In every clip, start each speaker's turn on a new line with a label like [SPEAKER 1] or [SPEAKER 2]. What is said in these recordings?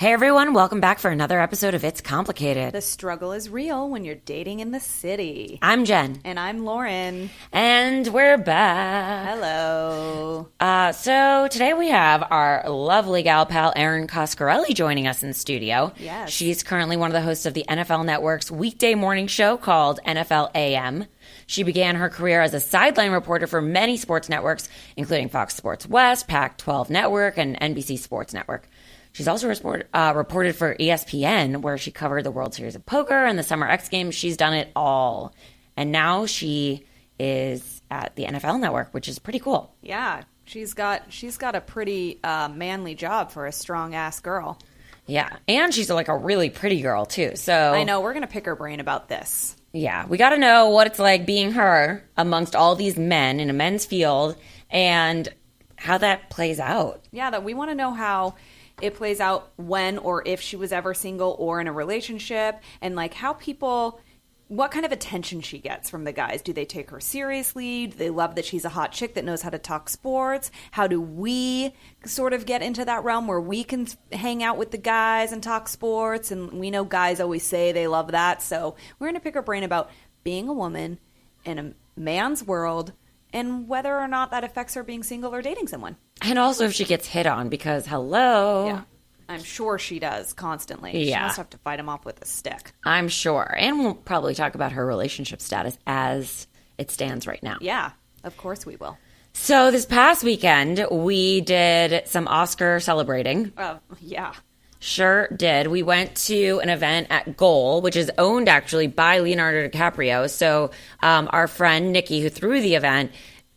[SPEAKER 1] Hey everyone, welcome back for another episode of It's Complicated.
[SPEAKER 2] The struggle is real when you're dating in the city.
[SPEAKER 1] I'm Jen,
[SPEAKER 2] And I'm Lauren.
[SPEAKER 1] and we're back.
[SPEAKER 2] Hello.
[SPEAKER 1] Uh, so today we have our lovely gal pal Erin Coscarelli joining us in the studio.
[SPEAKER 2] Yes.
[SPEAKER 1] She's currently one of the hosts of the NFL Network's weekday morning show called NFL AM. She began her career as a sideline reporter for many sports networks, including Fox Sports West, Pac 12 Network, and NBC Sports Network. She's also report, uh, reported for ESPN, where she covered the World Series of Poker and the Summer X Games. She's done it all. And now she is at the NFL Network, which is pretty cool.
[SPEAKER 2] Yeah, she's got she's got a pretty uh, manly job for a strong ass girl.
[SPEAKER 1] Yeah, and she's like a really pretty girl too. So
[SPEAKER 2] I know we're gonna pick her brain about this.
[SPEAKER 1] Yeah, we got to know what it's like being her amongst all these men in a men's field, and how that plays out.
[SPEAKER 2] Yeah, that we want to know how it plays out when or if she was ever single or in a relationship, and like how people. What kind of attention she gets from the guys? Do they take her seriously? Do they love that she's a hot chick that knows how to talk sports? How do we sort of get into that realm where we can hang out with the guys and talk sports? And we know guys always say they love that. So we're going to pick her brain about being a woman in a man's world and whether or not that affects her being single or dating someone.
[SPEAKER 1] And also if she gets hit on, because hello,
[SPEAKER 2] Yeah. I'm sure she does constantly. She
[SPEAKER 1] Yeah.
[SPEAKER 2] must have to fight him off with a stick.
[SPEAKER 1] I'm sure. And we'll probably talk about her relationship status as it stands right now.
[SPEAKER 2] Yeah, of course we will.
[SPEAKER 1] So this past weekend, we did some Oscar celebrating.
[SPEAKER 2] Oh, yeah.
[SPEAKER 1] Sure did. We went to an event at Goal, which is owned actually by Leonardo DiCaprio. So um, our friend Nikki, who threw the event,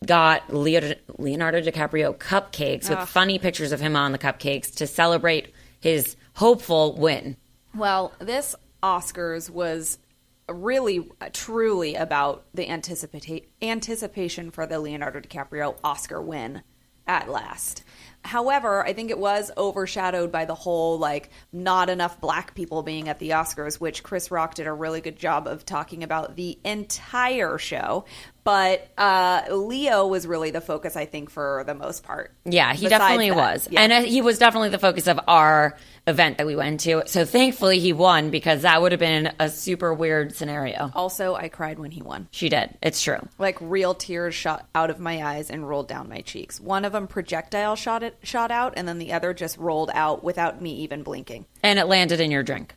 [SPEAKER 1] got Leo, Leonardo DiCaprio cupcakes with funny pictures of him on the cupcakes to celebrate his hopeful win.
[SPEAKER 2] Well, this Oscars was really, uh, truly about the anticipata- anticipation for the Leonardo DiCaprio Oscar win at last. However, I think it was overshadowed by the whole like not enough black people being at the Oscars, which Chris Rock did a really good job of talking about the entire show. But uh, Leo was really the focus, I think, for the most part.
[SPEAKER 1] Yeah, he
[SPEAKER 2] Besides
[SPEAKER 1] definitely
[SPEAKER 2] that,
[SPEAKER 1] was.
[SPEAKER 2] yeah.
[SPEAKER 1] And uh, he was definitely the focus of our event that we went to. So thankfully he won because that would have been a super weird scenario.
[SPEAKER 2] Also, I cried when he won.
[SPEAKER 1] She did. It's true.
[SPEAKER 2] like real tears shot out of my eyes and rolled down my cheeks. One of them projectile shot it shot out, and then the other just rolled out without me even blinking.
[SPEAKER 1] And it landed in your drink.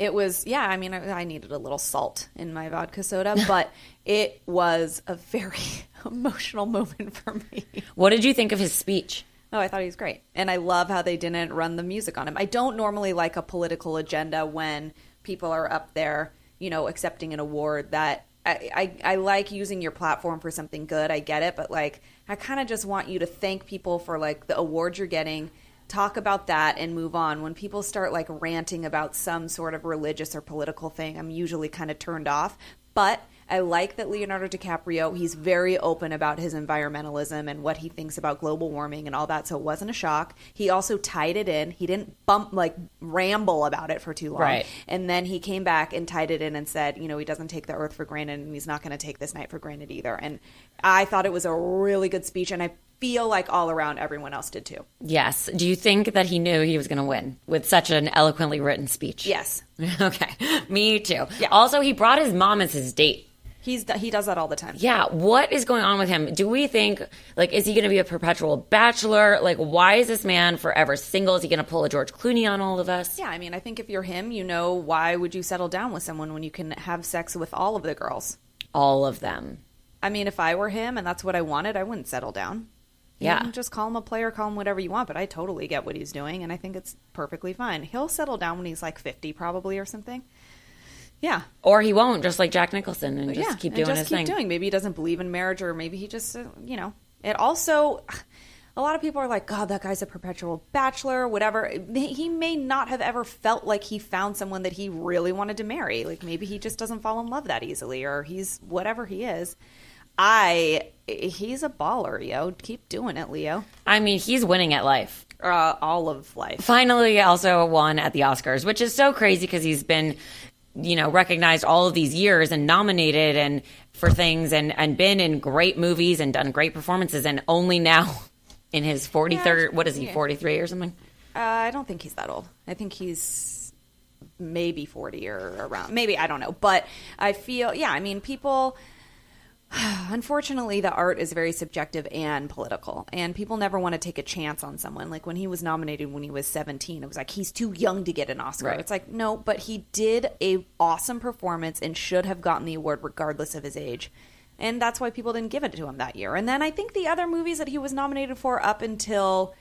[SPEAKER 2] It was yeah. I mean, I, I needed a little salt in my vodka soda, but it was a very emotional moment for me.
[SPEAKER 1] What did you think of his speech?
[SPEAKER 2] Oh, I thought he was great. And I love how they didn't run the music on him. I don't normally like a political agenda when people are up there, you know, accepting an award that I, I, I like using your platform for something good. I get it. But like, I kind of just want you to thank people for like the awards you're getting, talk about that and move on. When people start like ranting about some sort of religious or political thing, I'm usually kind of turned off. But I like that Leonardo DiCaprio, he's very open about his environmentalism and what he thinks about global warming and all that. So it wasn't a shock. He also tied it in. He didn't bump, like, ramble about it for too long.
[SPEAKER 1] Right.
[SPEAKER 2] And then he came back and tied it in and said, you know, he doesn't take the earth for granted and he's not going to take this night for granted either. And I thought it was a really good speech. And I feel like all around everyone else did too.
[SPEAKER 1] Yes. Do you think that he knew he was going to win with such an eloquently written speech?
[SPEAKER 2] Yes.
[SPEAKER 1] okay. Me too.
[SPEAKER 2] Yeah.
[SPEAKER 1] Also, he brought his mom as his date.
[SPEAKER 2] He's, he does that all the time.
[SPEAKER 1] Yeah. What is going on with him? Do we think, like, is he going to be a perpetual bachelor? Like, why is this man forever single? Is he going to pull a George Clooney on all of us?
[SPEAKER 2] Yeah, I mean, I think if you're him, you know, why would you settle down with someone when you can have sex with all of the girls?
[SPEAKER 1] All of them.
[SPEAKER 2] I mean, if I were him and that's what I wanted, I wouldn't settle down. You
[SPEAKER 1] Yeah.
[SPEAKER 2] can just call him a player, call him whatever you want, but I totally get what he's doing, and I think it's perfectly fine. He'll settle down when he's like 50, probably, or something. Yeah.
[SPEAKER 1] Or he won't, just like Jack Nicholson, and just
[SPEAKER 2] yeah.
[SPEAKER 1] keep
[SPEAKER 2] and
[SPEAKER 1] doing
[SPEAKER 2] just
[SPEAKER 1] his
[SPEAKER 2] keep
[SPEAKER 1] thing.
[SPEAKER 2] doing. Maybe he doesn't believe in marriage, or maybe he just, uh, you know. It also, a lot of people are like, God, that guy's a perpetual bachelor, whatever. He may not have ever felt like he found someone that he really wanted to marry. Like maybe he just doesn't fall in love that easily, or he's whatever he is. I, he's a baller, yo. Keep doing it, Leo.
[SPEAKER 1] I mean, he's winning at life.
[SPEAKER 2] Uh, all of life.
[SPEAKER 1] Finally, also won at the Oscars, which is so crazy because he's been, you know, recognized all of these years and nominated and for things and and been in great movies and done great performances, and only now in his forty third,
[SPEAKER 2] Yeah.
[SPEAKER 1] what is he, forty three or something?
[SPEAKER 2] Uh, I don't think he's that old. I think he's maybe 40 or around. Maybe, I don't know. But I feel, yeah, I mean, people. Unfortunately, the art is very subjective and political, and people never want to take a chance on someone. Like when he was nominated when he was 17, it was like he's too young to get an Oscar.
[SPEAKER 1] Right.
[SPEAKER 2] It's like no, but he did a awesome performance and should have gotten the award regardless of his age. And that's why people didn't give it to him that year. And then I think the other movies that he was nominated for up until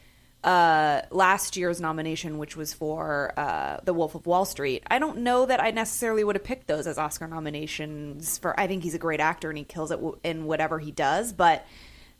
[SPEAKER 2] uh, last year's nomination, which was for uh, The Wolf of Wall Street, I don't know that I necessarily would have picked those as Oscar nominations. For I think he's a great actor and he kills it w- in whatever he does, but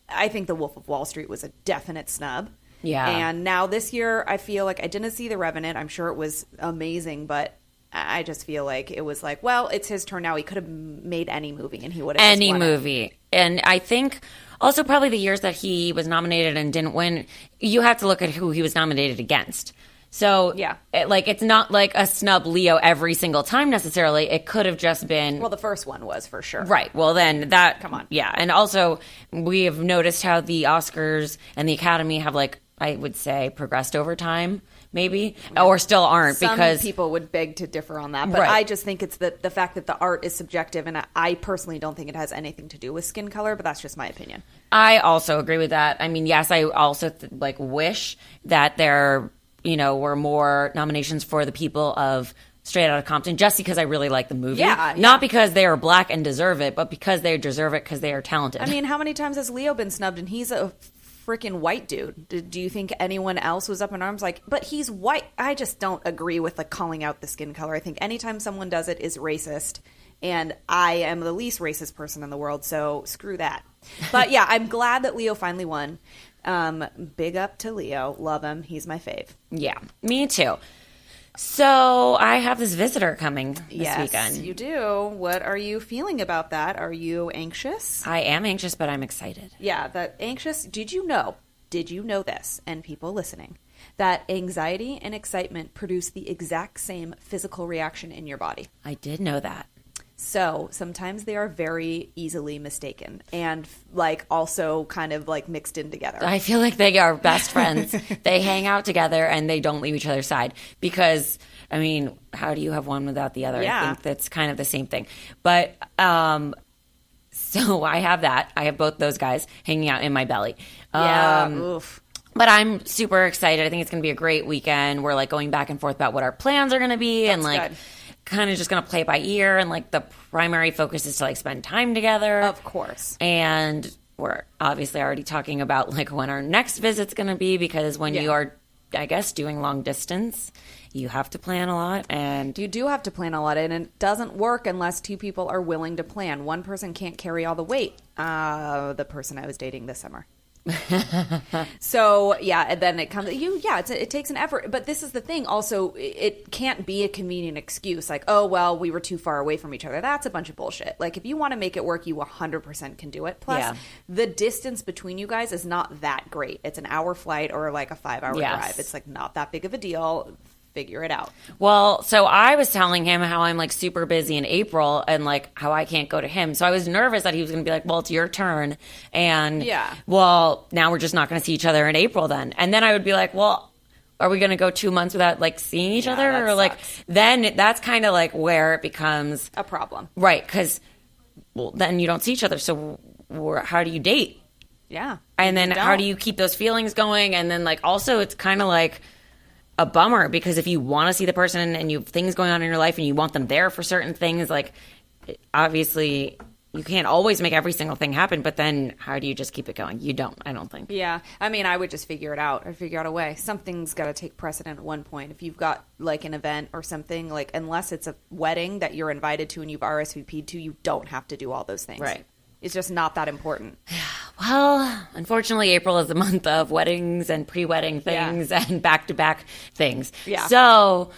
[SPEAKER 2] I think The Wolf of Wall Street was a definite snub.
[SPEAKER 1] Yeah.
[SPEAKER 2] And now this year, I feel like I didn't see The Revenant. I'm sure it was amazing, but I just feel like it was like, well, it's his turn now. He could have made any movie and he would have
[SPEAKER 1] any
[SPEAKER 2] won it.
[SPEAKER 1] movie. And I think also probably the years that he was nominated and didn't win, you have to look at who he was nominated against. So
[SPEAKER 2] Yeah.
[SPEAKER 1] it, like it's not like a snub Leo every single time necessarily. It could have just been
[SPEAKER 2] Well, the first one was for sure.
[SPEAKER 1] Right. Well, then that.
[SPEAKER 2] Come on.
[SPEAKER 1] Yeah. And also, we have noticed how the Oscars and the Academy have, like, I would say, progressed over time, maybe, or still aren't
[SPEAKER 2] Some
[SPEAKER 1] because.
[SPEAKER 2] people would beg to differ on that, but
[SPEAKER 1] Right.
[SPEAKER 2] I just think it's the the fact that the art is subjective, and I, I personally don't think it has anything to do with skin color. But that's just my opinion.
[SPEAKER 1] I also agree with that. I mean, yes, I also th- like wish that there, you know, were more nominations for the people of Straight Outta Compton, just because I really like the movie,
[SPEAKER 2] Yeah, yeah.
[SPEAKER 1] not because they are black and deserve it, but because they deserve it because they are talented.
[SPEAKER 2] I mean, how many times has Leo been snubbed, and he's a freaking white dude? Do, do you think anyone else was up in arms like, but he's white? I just don't agree with like calling out the skin color. I think anytime someone does it is racist. And I am the least racist person in the world, so screw that. But yeah, I'm glad that Leo finally won. Um, big up to Leo. Love him. He's my fave.
[SPEAKER 1] yeah, me too. So I have this visitor coming this
[SPEAKER 2] yes,
[SPEAKER 1] weekend.
[SPEAKER 2] you do. What are you feeling about that? Are you anxious?
[SPEAKER 1] I am anxious, but I'm excited.
[SPEAKER 2] Yeah, that anxious. Did you know? Did you know this? And people listening, that anxiety and excitement produce the exact same physical reaction in your body.
[SPEAKER 1] I did know that.
[SPEAKER 2] So sometimes they are very easily mistaken and like also kind of like mixed in together.
[SPEAKER 1] I feel like they are best friends. they hang out together and they don't leave each other's side because I mean, how do you have one without the other? I
[SPEAKER 2] Yeah.
[SPEAKER 1] think that's kind of the same thing. But um so I have that. I have both those guys hanging out in my belly.
[SPEAKER 2] yeah.
[SPEAKER 1] Um,
[SPEAKER 2] oof.
[SPEAKER 1] but I'm super excited. I think it's going to be a great weekend. We're like going back and forth about what our plans are going to be and like
[SPEAKER 2] good.
[SPEAKER 1] Kind of just going to play it by ear and like the primary focus is to like spend time together.
[SPEAKER 2] Of course.
[SPEAKER 1] And we're obviously already talking about like when our next visit's going to be because when
[SPEAKER 2] Yeah.
[SPEAKER 1] you are I guess doing long distance, you have to plan a lot and
[SPEAKER 2] You do have to plan a lot, and it doesn't work unless two people are willing to plan. One person can't carry all the weight. Uh, the person I was dating this summer. so yeah, and then it comes. You yeah, it's, it takes an effort, but this is the thing. Also, it- it can't be a convenient excuse like, oh well, we were too far away from each other. That's a bunch of bullshit. Like if you want to make it work, you 100% can do it. Plus,
[SPEAKER 1] Yeah.
[SPEAKER 2] the distance between you guys is not that great. It's an hour flight or like a five hour
[SPEAKER 1] Yes.
[SPEAKER 2] drive. It's like not that big of a deal. Figure it out.
[SPEAKER 1] Well, so I was telling him how I'm like super busy in April and like how I can't go to him. So I was nervous that he was going to be like, "Well, it's your turn." And
[SPEAKER 2] Yeah.
[SPEAKER 1] well, now we're just not going to see each other in April then. And then I would be like, "Well, are we going to go 2 months without like seeing each
[SPEAKER 2] Yeah,
[SPEAKER 1] other?" Or like then that's kind of like where it becomes
[SPEAKER 2] A problem.
[SPEAKER 1] right cuz well, then you don't see each other. So how do you date?
[SPEAKER 2] Yeah.
[SPEAKER 1] And then how do you keep those feelings going? And then like also it's kind of like a bummer because if you want to see the person and you have things going on in your life and you want them there for certain things, like obviously you can't always make every single thing happen. But then how do you just keep it going? You don't. I don't think.
[SPEAKER 2] Yeah, I mean, I would just figure it out. I'd figure out a way. Something's got to take precedent at one point. If you've got like an event or something, like unless it's a wedding that you're invited to and you've RSVP'd to, you don't have to do all those things.
[SPEAKER 1] Right.
[SPEAKER 2] Is just not that important.
[SPEAKER 1] Well, unfortunately, April is the month of weddings and pre-wedding
[SPEAKER 2] Yeah.
[SPEAKER 1] things and back-to-back things.
[SPEAKER 2] Yeah.
[SPEAKER 1] So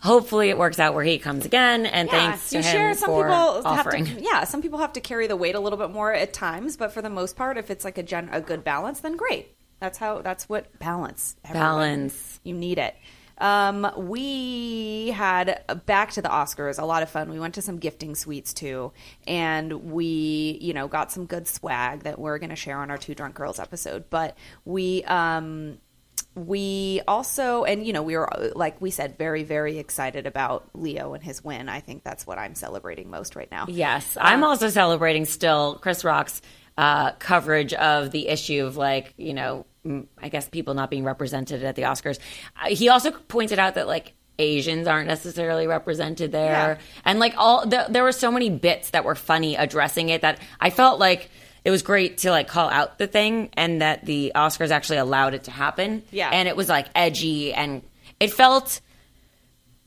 [SPEAKER 1] hopefully it works out where he comes again. And
[SPEAKER 2] Yeah,
[SPEAKER 1] thanks to
[SPEAKER 2] you
[SPEAKER 1] him
[SPEAKER 2] share. Some
[SPEAKER 1] for
[SPEAKER 2] people
[SPEAKER 1] offering.
[SPEAKER 2] have to. Yeah, some people have to carry the weight a little bit more at times, but for the most part, if it's like a gen, a good balance, then great. That's how. That's what balance. everyone.
[SPEAKER 1] Balance.
[SPEAKER 2] You need it. Um, we had back to the Oscars, a lot of fun. We went to some gifting suites too, and we, you know, got some good swag that we're going to share on our Two Drunk Girls episode. But we, um, we also, and you know, we were like we said, very, very excited about Leo and his win. I think that's what I'm celebrating most right now.
[SPEAKER 1] Yes, I'm also celebrating still Chris Rock's uh, coverage of the issue of like you know I guess people not being represented at the Oscars. Uh, he also pointed out that like Asians aren't necessarily represented there,
[SPEAKER 2] Yeah.
[SPEAKER 1] and like all the, there were so many bits that were funny addressing it that I felt like. It was great to like call out the thing and that the Oscars actually allowed it to happen.
[SPEAKER 2] Yeah.
[SPEAKER 1] And it was like edgy and it felt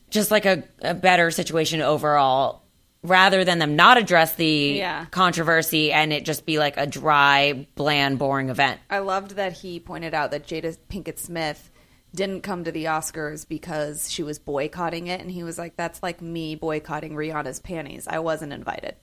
[SPEAKER 1] just like a, a better situation overall rather than them not address the
[SPEAKER 2] Yeah.
[SPEAKER 1] controversy and it just be like a dry, bland, boring event.
[SPEAKER 2] I loved that he pointed out that Jada Pinkett Smith didn't come to the Oscars because she was boycotting it, and he was like, "That's like me boycotting Rihanna's panties. I wasn't invited."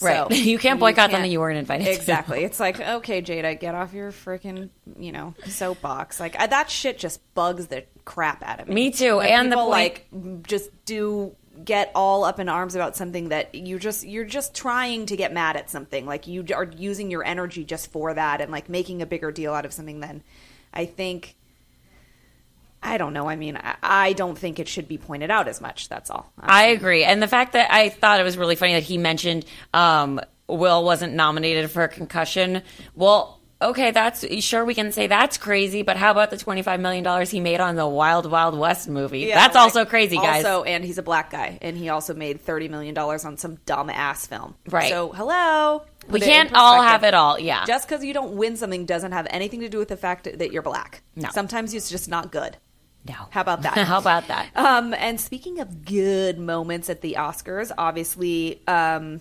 [SPEAKER 1] Right. You can't boycott something you weren't invited to.
[SPEAKER 2] Exactly. It's like, okay, Jada, get off your freaking, you know, soapbox. Like I, that shit just bugs the crap out of me.
[SPEAKER 1] Me too.
[SPEAKER 2] When
[SPEAKER 1] And the point-
[SPEAKER 2] like just do get all up in arms about something that you just you're just trying to get mad at something. Like you are using your energy just for that and like making a bigger deal out of something. Then I think. I don't know. I mean, I, I don't think it should be pointed out as much. That's all.
[SPEAKER 1] I agree. And the fact that I thought it was really funny that he mentioned um, Will wasn't nominated for a concussion. Well, okay, that's sure we can say that's crazy, but how about the $25 million he made on the Wild Wild West movie?
[SPEAKER 2] Yeah,
[SPEAKER 1] that's
[SPEAKER 2] like,
[SPEAKER 1] also crazy, guys.
[SPEAKER 2] Also, and he's a black guy, and he also made thirty million dollars on some dumb ass film.
[SPEAKER 1] Right.
[SPEAKER 2] So, hello.
[SPEAKER 1] we
[SPEAKER 2] Put in
[SPEAKER 1] can't all have it all. Yeah.
[SPEAKER 2] Just because you don't win something doesn't have anything to do with the fact that you're black.
[SPEAKER 1] No.
[SPEAKER 2] Sometimes it's just not good.
[SPEAKER 1] no.
[SPEAKER 2] How about that?
[SPEAKER 1] how about that?
[SPEAKER 2] Um, and speaking of good moments at the Oscars, obviously, um,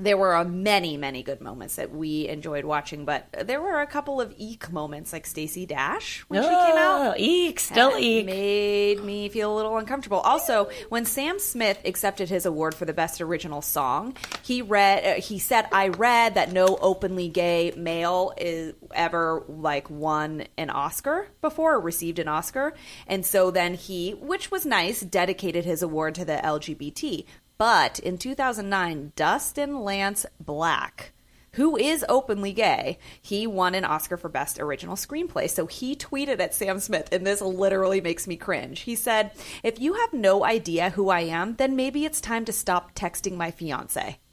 [SPEAKER 2] there were uh, many, many good moments that we enjoyed watching, but there were a couple of eek moments, like Stacey Dash when she came out.
[SPEAKER 1] Oh, eek, still eek.
[SPEAKER 2] Made me feel a little uncomfortable. Also, when Sam Smith accepted his award for the best original song, he read uh, he said I read that no openly gay male is ever like won an Oscar before or received an Oscar. And so then he, which was nice, dedicated his award to the LGBT. But in 2009, Dustin Lance Black who is openly gay, he won an Oscar for Best Original Screenplay. So he tweeted at Sam Smith, and this literally makes me cringe. He said, If you have no idea who I am, then maybe it's time to stop texting my fiance.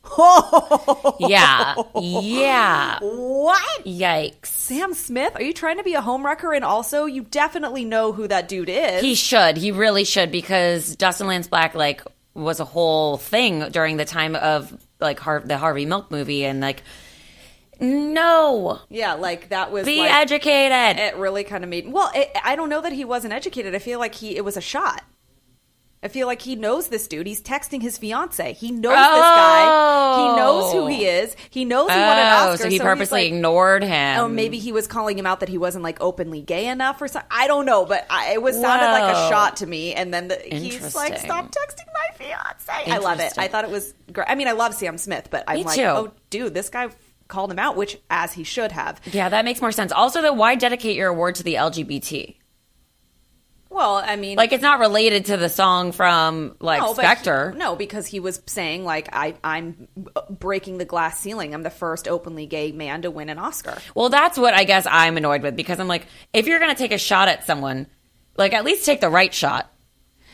[SPEAKER 1] Yeah. Yeah.
[SPEAKER 2] What?
[SPEAKER 1] Yikes.
[SPEAKER 2] Sam Smith? Are you trying to be a homewrecker? And also, you definitely know who that dude is.
[SPEAKER 1] He should. He really should because Dustin Lance Black like was a whole thing during the time of like Har- the Harvey Milk movie and like no,
[SPEAKER 2] yeah, like that was
[SPEAKER 1] be
[SPEAKER 2] like,
[SPEAKER 1] educated.
[SPEAKER 2] it really kind of made well it, i don't know that he wasn't educated. I feel like he it was a shot i feel like he knows this dude he's texting his fiance he knows this guy he knows who he oh. is he knows he won an
[SPEAKER 1] oh,
[SPEAKER 2] oscar
[SPEAKER 1] so he
[SPEAKER 2] he's
[SPEAKER 1] purposely
[SPEAKER 2] like-
[SPEAKER 1] ignored him.
[SPEAKER 2] or maybe he was calling him out that he wasn't like openly gay enough or something. I don't know, but I, it was sounded like a shot to me. And then the, he's like, "Stop texting my fiance." I love it. I thought it was great. I mean, I love Sam Smith, but I'm
[SPEAKER 1] Me
[SPEAKER 2] like,
[SPEAKER 1] too.
[SPEAKER 2] "Oh, dude, this guy called him out," which as he should have.
[SPEAKER 1] yeah, that makes more sense. Also, though, why dedicate your award to the LGBT?
[SPEAKER 2] Well, I mean,
[SPEAKER 1] Like, it's not related to the song from like
[SPEAKER 2] No,
[SPEAKER 1] Spectre.
[SPEAKER 2] he- no, because he was saying like I I'm uh, breaking the glass ceiling. I'm the first openly gay man to win an Oscar.
[SPEAKER 1] Well, that's what I guess I'm annoyed with because I'm like, if you're going to take a shot at someone, like at least take the right shot.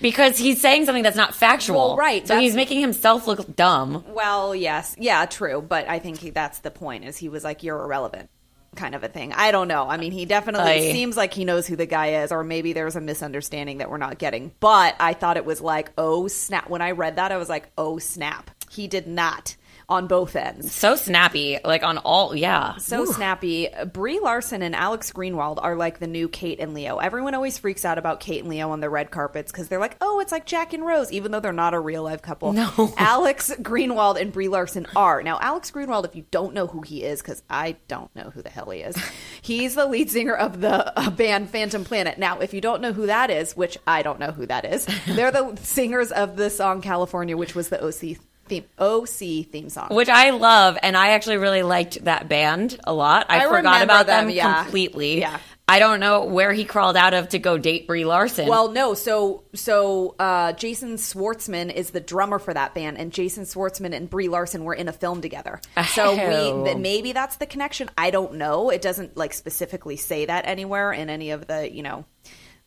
[SPEAKER 1] Because he's saying something that's not factual.
[SPEAKER 2] Well, right,
[SPEAKER 1] So he's making himself look dumb.
[SPEAKER 2] Well, yes, yeah, true, but I think he, that's the point. Is he was like you're irrelevant. Kind of a thing. I don't know. I mean, he definitely
[SPEAKER 1] I-
[SPEAKER 2] seems like he knows who the guy is, or maybe there's a misunderstanding that we're not getting. But I thought it was like, oh snap! When I read that, I was like, oh snap! He did not on both ends.
[SPEAKER 1] So snappy, like on all, yeah.
[SPEAKER 2] So snappy. Brie Larson and Alex Greenwald are like the new Kate and Leo. Everyone always freaks out about Kate and Leo on the red carpets because they're like, oh, it's like Jack and Rose, even though they're not a real life couple.
[SPEAKER 1] No.
[SPEAKER 2] Alex Greenwald and Brie Larson are. Now, Alex Greenwald, if you don't know who he is, because I don't know who the hell he is, he's the lead singer of the uh, band Phantom Planet. Now, if you don't know who that is, which I don't know who that is, they're the singers of the song California, which was the OC theme, OC theme song.
[SPEAKER 1] Which I love, and I actually really liked that band a lot. I,
[SPEAKER 2] I
[SPEAKER 1] forgot about
[SPEAKER 2] them,
[SPEAKER 1] them,
[SPEAKER 2] yeah.
[SPEAKER 1] completely.
[SPEAKER 2] Yeah.
[SPEAKER 1] I don't know where he crawled out of to go date Brie Larson.
[SPEAKER 2] Well, no. So, so uh, Jason Schwartzman is the drummer for that band, and Jason Schwartzman and Brie Larson were in a film together. So
[SPEAKER 1] Oh.
[SPEAKER 2] we th- maybe that's the connection. I don't know. It doesn't like specifically say that anywhere in any of the you know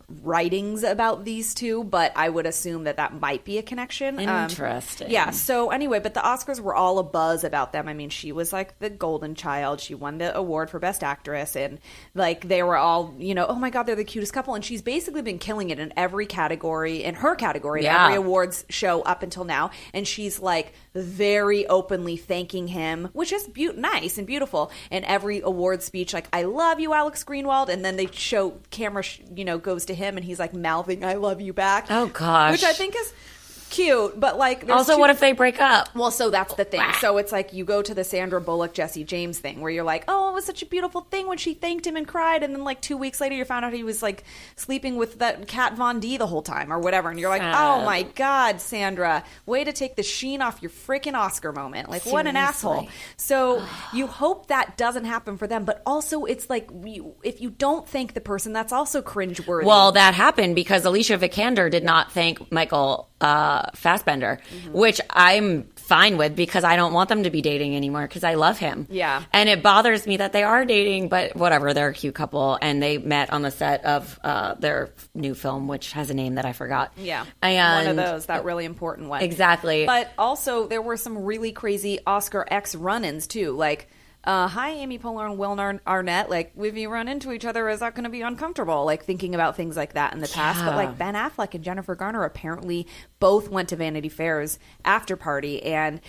[SPEAKER 2] writings about these two, but I would assume that that might be a connection. Um,
[SPEAKER 1] Interesting.
[SPEAKER 2] yeah. So anyway, but the Oscars were all a buzz about them. I mean, she was like the golden child. She won the award for best actress, and like they were all, you know, oh my god, they're the cutest couple. And she's basically been killing it in every category, in her category,
[SPEAKER 1] Yeah.
[SPEAKER 2] every awards show up until now. And she's like very openly thanking him, which is beau- nice and beautiful. In every award speech, like I love you, Alex Greenwald, and then they show camera, sh- you know, goes to him, and he's like mouthing I love you back.
[SPEAKER 1] Oh, gosh.
[SPEAKER 2] which I think is cute, but like
[SPEAKER 1] also,
[SPEAKER 2] two-
[SPEAKER 1] what if they break up?
[SPEAKER 2] well, so that's the thing. So it's like you go to the Sandra Bullock, Jesse James thing where you're like, oh, it was such a beautiful thing when she thanked him and cried. And then like two weeks later, you found out he was like sleeping with that Kat Von D the whole time or whatever. And you're like, oh my God, Sandra, way to take the sheen off your freaking Oscar moment. Like, what an asshole. So you hope that doesn't happen for them. But also, it's like you, if you don't thank the person, that's also cringeworthy.
[SPEAKER 1] Well, that happened because Alicia Vikander did not thank Michael uh, Fassbender,
[SPEAKER 2] Mm-hmm.
[SPEAKER 1] which I'm fine with because I don't want them to be dating anymore because I love him.
[SPEAKER 2] Yeah.
[SPEAKER 1] And it bothers me that they are dating, but whatever, they're a cute couple and they met on the set of uh, their new film, which has a name that I forgot.
[SPEAKER 2] Yeah.
[SPEAKER 1] And
[SPEAKER 2] one of those, that really important one.
[SPEAKER 1] Exactly.
[SPEAKER 2] But also, there were some really crazy Oscar X run ins, too. Like, uh, hi, Amy Poehler and Will Ar- Arnett. Like, if you run into each other, is that going to be uncomfortable? Like, thinking about things like that in the past. But, like, Ben Affleck and Jennifer Garner apparently both went to Vanity Fair's after party. And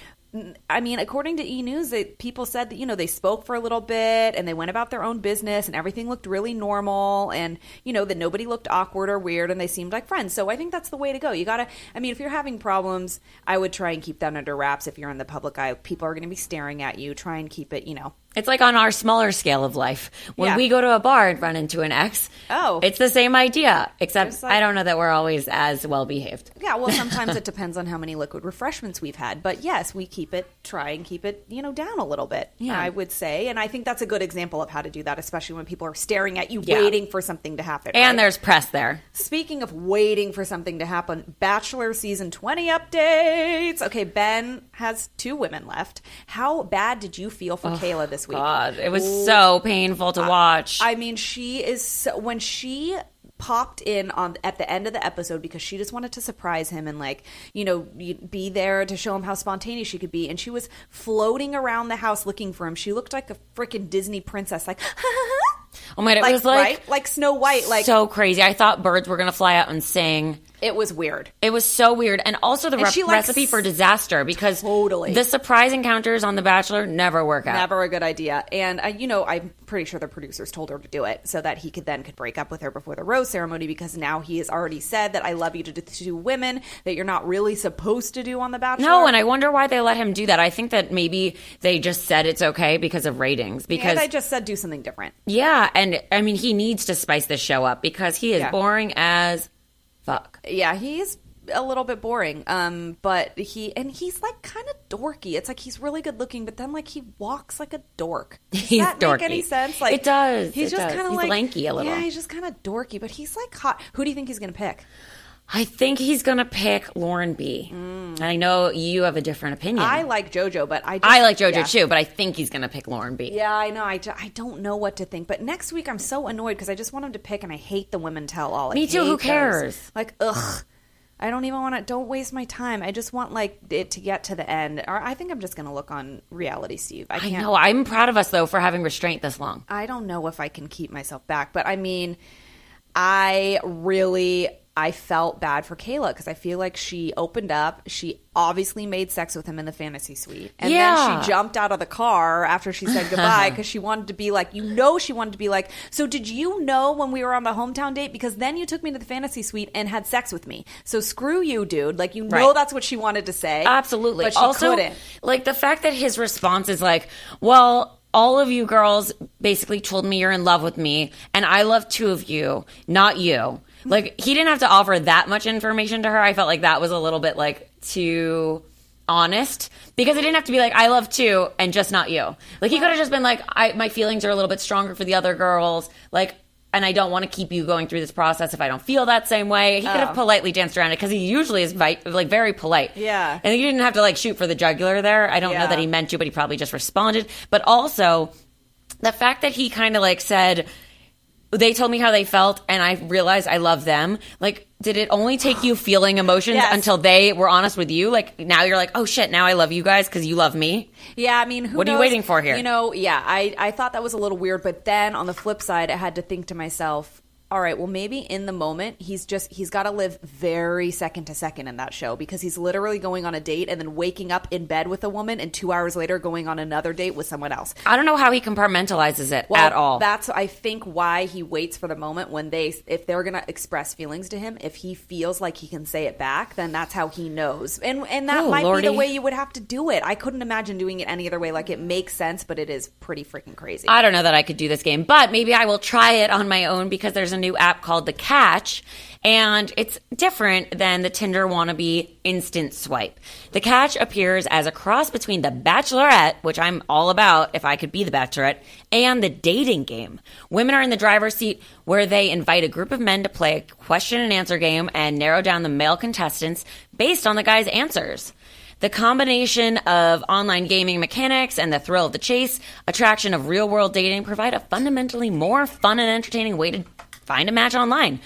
[SPEAKER 2] I mean, according to E News, that people said that you know they spoke for a little bit and they went about their own business and everything looked really normal and you know that nobody looked awkward or weird and they seemed like friends. So I think that's the way to go. You gotta. I mean, if you're having problems, I would try and keep that under wraps. If you're in the public eye, people are going to be staring at you. Try and keep it. You know.
[SPEAKER 1] It's like on our smaller scale of life. When
[SPEAKER 2] Yeah.
[SPEAKER 1] we go to a bar and run into an ex,
[SPEAKER 2] Oh.
[SPEAKER 1] it's the same idea, except
[SPEAKER 2] like-
[SPEAKER 1] I don't know that we're always as well behaved.
[SPEAKER 2] Yeah, well, sometimes it depends on how many liquid refreshments we've had. But yes, we keep it, try and keep it, you know, down a little bit.
[SPEAKER 1] Yeah.
[SPEAKER 2] I would say. And I think that's a good example of how to do that, especially when people are staring at you,
[SPEAKER 1] Yeah.
[SPEAKER 2] waiting for something to happen.
[SPEAKER 1] And
[SPEAKER 2] right?
[SPEAKER 1] there's press there.
[SPEAKER 2] Speaking of waiting for something to happen, Bachelor season 20 updates. Okay, Ben has two women left. How bad did you feel for Kayla this week?
[SPEAKER 1] God, it was so painful to watch.
[SPEAKER 2] I mean, she is so, when she popped in on at the end of the episode because she just wanted to surprise him and like you know be there to show him how spontaneous she could be and she was floating around the house looking for him she looked like a freaking disney princess like
[SPEAKER 1] oh my god, it
[SPEAKER 2] like,
[SPEAKER 1] was like
[SPEAKER 2] right like snow white like
[SPEAKER 1] so crazy. I thought birds were gonna fly out and sing.
[SPEAKER 2] It was weird
[SPEAKER 1] It was so weird, and also the
[SPEAKER 2] And she,
[SPEAKER 1] recipe for disaster because
[SPEAKER 2] Totally.
[SPEAKER 1] the surprise encounters on The Bachelor never work out.
[SPEAKER 2] Never a good idea. And uh, you know, I'm pretty sure the producers told her to do it so that he could then could break up with her before the rose ceremony because now he has already said that I love you to the two women that you're not really supposed to do on the Bachelor.
[SPEAKER 1] No, and I wonder why they let him do that. I think that maybe they just said it's okay because of ratings. Because
[SPEAKER 2] and I just said do something different.
[SPEAKER 1] yeah, and I mean he needs to spice this show up because he is
[SPEAKER 2] Yeah.
[SPEAKER 1] boring as fuck.
[SPEAKER 2] Yeah, he's a little bit boring. Um, but he and he's like kind of dorky. It's like he's really good looking, but then like he walks like a dork. Does
[SPEAKER 1] He's
[SPEAKER 2] that make any sense? Like
[SPEAKER 1] It does,
[SPEAKER 2] He's
[SPEAKER 1] it
[SPEAKER 2] just kind of like
[SPEAKER 1] lanky a little.
[SPEAKER 2] Yeah, he's just kind of dorky, but he's like hot. Who do you think he's gonna pick?
[SPEAKER 1] I think he's gonna pick Lauren B. And I know you have a different opinion.
[SPEAKER 2] Mm. I like JoJo, but I just,
[SPEAKER 1] I like JoJo
[SPEAKER 2] yeah.
[SPEAKER 1] too, but I think he's gonna pick Lauren B.
[SPEAKER 2] Yeah, I know. I, I don't know what to think. But next week, I'm so annoyed because I just want him to pick, and I hate the women tell all. I
[SPEAKER 1] Me too, who
[SPEAKER 2] those.
[SPEAKER 1] cares?
[SPEAKER 2] Like, ugh. I don't even want to. Don't waste my time. I just want like it to get to the end. Or I think I'm just gonna look on Reality Steve. I
[SPEAKER 1] I
[SPEAKER 2] can't.
[SPEAKER 1] know. I'm proud of us though for having restraint this long.
[SPEAKER 2] I don't know if I can keep myself back, but I mean, I really I felt bad for Kayla because I feel like she opened up. She obviously made sex with him in the fantasy suite. And
[SPEAKER 1] Yeah.
[SPEAKER 2] then she jumped out of the car after she said goodbye because she wanted to be like, you know, she wanted to be like, so did you know when we were on the hometown date? Because then you took me to the fantasy suite and had sex with me. So screw you, dude. Like, you know,
[SPEAKER 1] Right.
[SPEAKER 2] that's what she wanted to say.
[SPEAKER 1] Absolutely.
[SPEAKER 2] But she
[SPEAKER 1] also,
[SPEAKER 2] couldn't.
[SPEAKER 1] like the fact that his response is like, well, all of you girls basically told me you're in love with me, and I love two of you, not you. Like, he didn't have to offer that much information to her. I felt like that was a little bit like too honest because it didn't have to be like I love two and just not you. Like he could have just been like I my feelings are a little bit stronger for the other girls. Like and I don't want to keep you going through this process if I don't feel that same way. He could have
[SPEAKER 2] Oh.
[SPEAKER 1] politely danced around it because he usually is vi- like very polite.
[SPEAKER 2] Yeah.
[SPEAKER 1] and he didn't have to like shoot for the jugular there. I don't know that he meant to, but he probably just responded. But also the fact that he kind of like said they told me how they felt and I realized I love them. Like, did it only take you feeling emotions
[SPEAKER 2] Yes.
[SPEAKER 1] until they were honest with you? Like, now you're like, oh shit, now I love you guys because you love me.
[SPEAKER 2] Yeah, I mean, who
[SPEAKER 1] What are you waiting for here?
[SPEAKER 2] You know, yeah, I, I thought that was a little weird, but then on the flip side, I had to think to myself, all right, well, maybe in the moment, he's just, he's got to live very second to second in that show because he's literally going on a date and then waking up in bed with a woman and two hours later going on another date with someone else.
[SPEAKER 1] I don't know how he compartmentalizes it
[SPEAKER 2] Well,
[SPEAKER 1] at all.
[SPEAKER 2] That's I think why he waits for the moment when they if they're gonna express feelings to him, if he feels like he can say it back, then that's how he knows. And and that
[SPEAKER 1] Oh,
[SPEAKER 2] might be the way you would have to do it. I couldn't imagine doing it any other way. Like it makes sense, but it is pretty freaking crazy.
[SPEAKER 1] I don't know that I could do this game, but maybe I will try it on my own because there's a new app called The Catch, and it's different than the Tinder wannabe instant swipe. The Catch appears as a cross between The Bachelorette, which I'm all about if I could be the Bachelorette, and the dating game. Women are in the driver's seat where they invite a group of men to play a question and answer game and narrow down the male contestants based on the guy's answers. The combination of online gaming mechanics and the thrill of the chase, attraction of real world dating provide a fundamentally more fun and entertaining way to find a match online.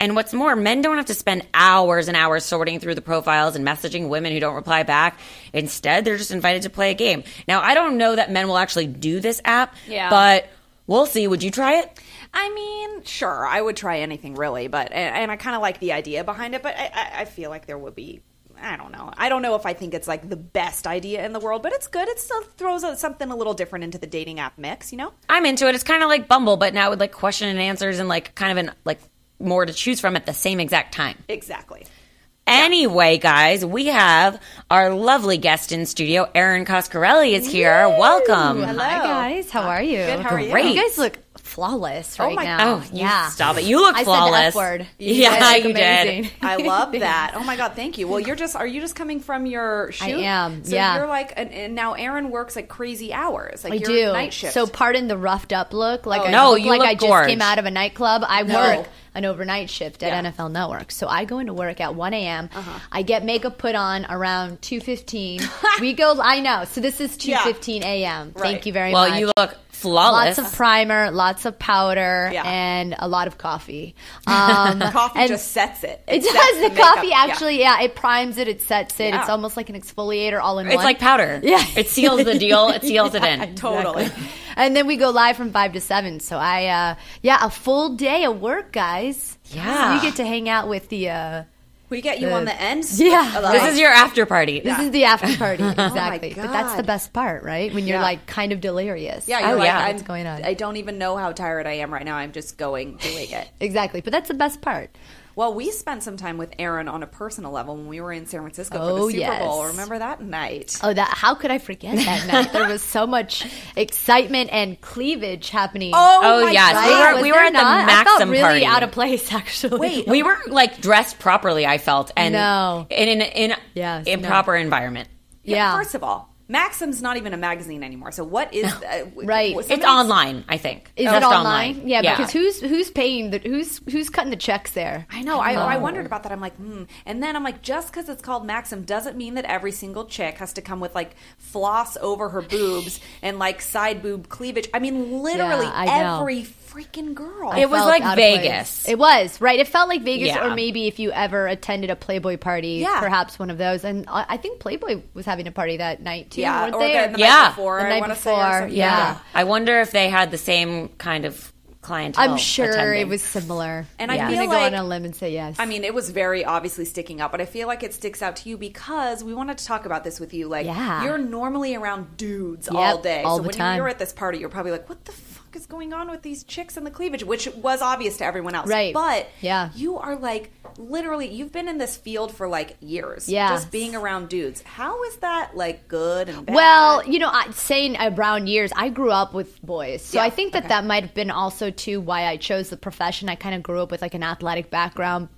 [SPEAKER 1] And what's more, men don't have to spend hours and hours sorting through the profiles and messaging women who don't reply back. Instead, they're just invited to play a game. Now, I don't know that men will actually do this app,
[SPEAKER 2] Yeah.
[SPEAKER 1] but we'll see. Would you try it?
[SPEAKER 2] I mean, sure, I would try anything really, but and, and I kind of like the idea behind it, but I, I, I feel like there would be. I don't know. I don't know if I think it's like the best idea in the world, but it's good. It still throws out something a little different into the dating app mix, you know?
[SPEAKER 1] I'm into it. It's kind of like Bumble, but now with like question and answers and like kind of an like more to choose from at the same exact time.
[SPEAKER 2] Exactly.
[SPEAKER 1] Anyway, guys, we have our lovely guest in studio. Erin Coscarelli is here. Welcome.
[SPEAKER 2] Hello.
[SPEAKER 3] Hi guys, how are you?
[SPEAKER 2] Good, how are you?
[SPEAKER 1] Great.
[SPEAKER 3] You guys look flawless right
[SPEAKER 2] my-
[SPEAKER 3] now.
[SPEAKER 1] Oh, you
[SPEAKER 3] yeah.
[SPEAKER 1] stop it. You look
[SPEAKER 3] I
[SPEAKER 1] flawless.
[SPEAKER 3] said word.
[SPEAKER 1] Yeah, you did.
[SPEAKER 2] I love that. Oh my god, thank you. Well, you're just are you just coming from your shoot?
[SPEAKER 3] I am,
[SPEAKER 2] So
[SPEAKER 3] yeah.
[SPEAKER 2] you're like and, and now Erin works like crazy hours. Like
[SPEAKER 3] I
[SPEAKER 2] you're
[SPEAKER 3] do.
[SPEAKER 2] night shift.
[SPEAKER 3] So pardon the roughed up look. Like I
[SPEAKER 1] No,
[SPEAKER 3] look
[SPEAKER 1] you
[SPEAKER 3] like
[SPEAKER 1] look
[SPEAKER 3] I just came out of a nightclub. I
[SPEAKER 2] No.
[SPEAKER 3] work an overnight shift at
[SPEAKER 2] Yeah.
[SPEAKER 3] NFL Network. So I go into work at 1 a.m.
[SPEAKER 2] Uh-huh.
[SPEAKER 3] I get makeup put on around 2.15. we go, I know. So this is
[SPEAKER 2] Yeah.
[SPEAKER 3] 2.15 a.m.
[SPEAKER 2] Right.
[SPEAKER 3] Thank you very
[SPEAKER 1] Well,
[SPEAKER 3] much.
[SPEAKER 1] Well, you look flawless.
[SPEAKER 3] Lots of primer, lots of powder,
[SPEAKER 2] Yeah.
[SPEAKER 3] and a lot of coffee. Um, the
[SPEAKER 2] coffee
[SPEAKER 3] and-
[SPEAKER 2] just sets it.
[SPEAKER 3] It
[SPEAKER 2] sets
[SPEAKER 3] does. The,
[SPEAKER 2] makeup.
[SPEAKER 3] coffee actually, yeah. it primes it, it sets it.
[SPEAKER 2] Yeah.
[SPEAKER 3] It's almost like an exfoliator all in
[SPEAKER 1] it's
[SPEAKER 3] one.
[SPEAKER 1] like powder.
[SPEAKER 3] Yeah.
[SPEAKER 1] It seals the deal. It seals it in.
[SPEAKER 2] Totally.
[SPEAKER 3] and then we go live from five to seven. So I, uh, yeah, a full day of work, guys.
[SPEAKER 1] Yeah.
[SPEAKER 3] So you get to hang out with the. Uh,
[SPEAKER 2] We get you
[SPEAKER 3] The-
[SPEAKER 2] on the ends.
[SPEAKER 3] Yeah.
[SPEAKER 2] of
[SPEAKER 1] This is your after party.
[SPEAKER 3] this is the after party, oh exactly. but that's the best part, right? When you're
[SPEAKER 2] Yeah.
[SPEAKER 3] like kind of delirious.
[SPEAKER 2] Yeah,
[SPEAKER 1] Oh,
[SPEAKER 2] you're like,
[SPEAKER 1] yeah.
[SPEAKER 2] I'm,
[SPEAKER 3] What's going on?
[SPEAKER 2] I don't even know how tired I am right now. I'm just going doing it.
[SPEAKER 3] exactly. But that's the best part.
[SPEAKER 2] Well, we spent some time with Erin on a personal level when we were in San Francisco for
[SPEAKER 3] Oh,
[SPEAKER 2] the Super Bowl. Remember that night?
[SPEAKER 3] Oh, that! How could I forget that night? There was so much excitement and cleavage happening.
[SPEAKER 1] Oh, oh
[SPEAKER 2] my
[SPEAKER 1] yes.
[SPEAKER 2] God.
[SPEAKER 1] We were- we
[SPEAKER 3] there
[SPEAKER 1] at the
[SPEAKER 3] not? I
[SPEAKER 1] Maxim
[SPEAKER 3] felt really
[SPEAKER 1] party.
[SPEAKER 3] out of place, actually.
[SPEAKER 2] Wait,
[SPEAKER 1] We were like dressed properly. I felt and
[SPEAKER 3] No.
[SPEAKER 1] in in in
[SPEAKER 3] Yes,
[SPEAKER 1] improper environment.
[SPEAKER 3] yeah.
[SPEAKER 2] First of all, Maxim's not even a magazine anymore. So what is uh,
[SPEAKER 3] Right.
[SPEAKER 2] w-
[SPEAKER 1] It's online. I think.
[SPEAKER 3] Is
[SPEAKER 1] Just
[SPEAKER 3] it online? Yeah,
[SPEAKER 1] Yeah.
[SPEAKER 3] because who's who's paying the who's who's cutting the checks there?
[SPEAKER 2] I know. I, I
[SPEAKER 3] Oh.
[SPEAKER 2] wondered about that. I'm like, hmm. And then I'm like, just because it's called Maxim doesn't mean that every single chick has to come with like floss over her boobs and like side boob cleavage. I mean, literally
[SPEAKER 3] Yeah, I know.
[SPEAKER 2] every freaking girl.
[SPEAKER 1] It was like
[SPEAKER 3] out of place.
[SPEAKER 1] Vegas.
[SPEAKER 3] It was right. It felt like Vegas,
[SPEAKER 1] Yeah.
[SPEAKER 3] or maybe if you ever attended a Playboy party,
[SPEAKER 2] Yeah.
[SPEAKER 3] perhaps one of those. And I I think Playboy was having a party that night too.
[SPEAKER 2] yeah,
[SPEAKER 3] weren't
[SPEAKER 2] or
[SPEAKER 3] they?
[SPEAKER 2] the, the
[SPEAKER 1] Yeah.
[SPEAKER 2] night before.
[SPEAKER 3] The
[SPEAKER 2] I
[SPEAKER 3] night
[SPEAKER 2] wanna say, or
[SPEAKER 3] before,
[SPEAKER 2] something.
[SPEAKER 3] yeah.
[SPEAKER 1] I wonder if they had the same kind of clientele.
[SPEAKER 3] I'm sure
[SPEAKER 1] attending.
[SPEAKER 3] it was similar.
[SPEAKER 2] And
[SPEAKER 1] Yeah.
[SPEAKER 2] I
[SPEAKER 3] I'm
[SPEAKER 2] feel
[SPEAKER 3] gonna go
[SPEAKER 2] like
[SPEAKER 3] on a limb and say yes.
[SPEAKER 2] I mean, it was very obviously sticking out, but I feel like it sticks out to you because we wanted to talk about this with you. Like,
[SPEAKER 3] Yeah.
[SPEAKER 2] you're normally around dudes
[SPEAKER 3] Yep,
[SPEAKER 2] all day.
[SPEAKER 3] all
[SPEAKER 2] so
[SPEAKER 3] the
[SPEAKER 2] when
[SPEAKER 3] time.
[SPEAKER 2] you're at this party, you're probably like, what the fuck is going on with these chicks and the cleavage? Which was obvious to everyone else.
[SPEAKER 3] Right.
[SPEAKER 2] But
[SPEAKER 3] Yeah.
[SPEAKER 2] you are like, literally, you've been in this field for like years.
[SPEAKER 3] Yeah.
[SPEAKER 2] Just being around dudes. How is that like good and bad?
[SPEAKER 3] Well, you know, I, saying around years, I grew up with boys, so
[SPEAKER 2] Yeah,
[SPEAKER 3] I think that
[SPEAKER 2] okay.
[SPEAKER 3] that might have been also too why I chose the profession. I kind of grew up with like an athletic background,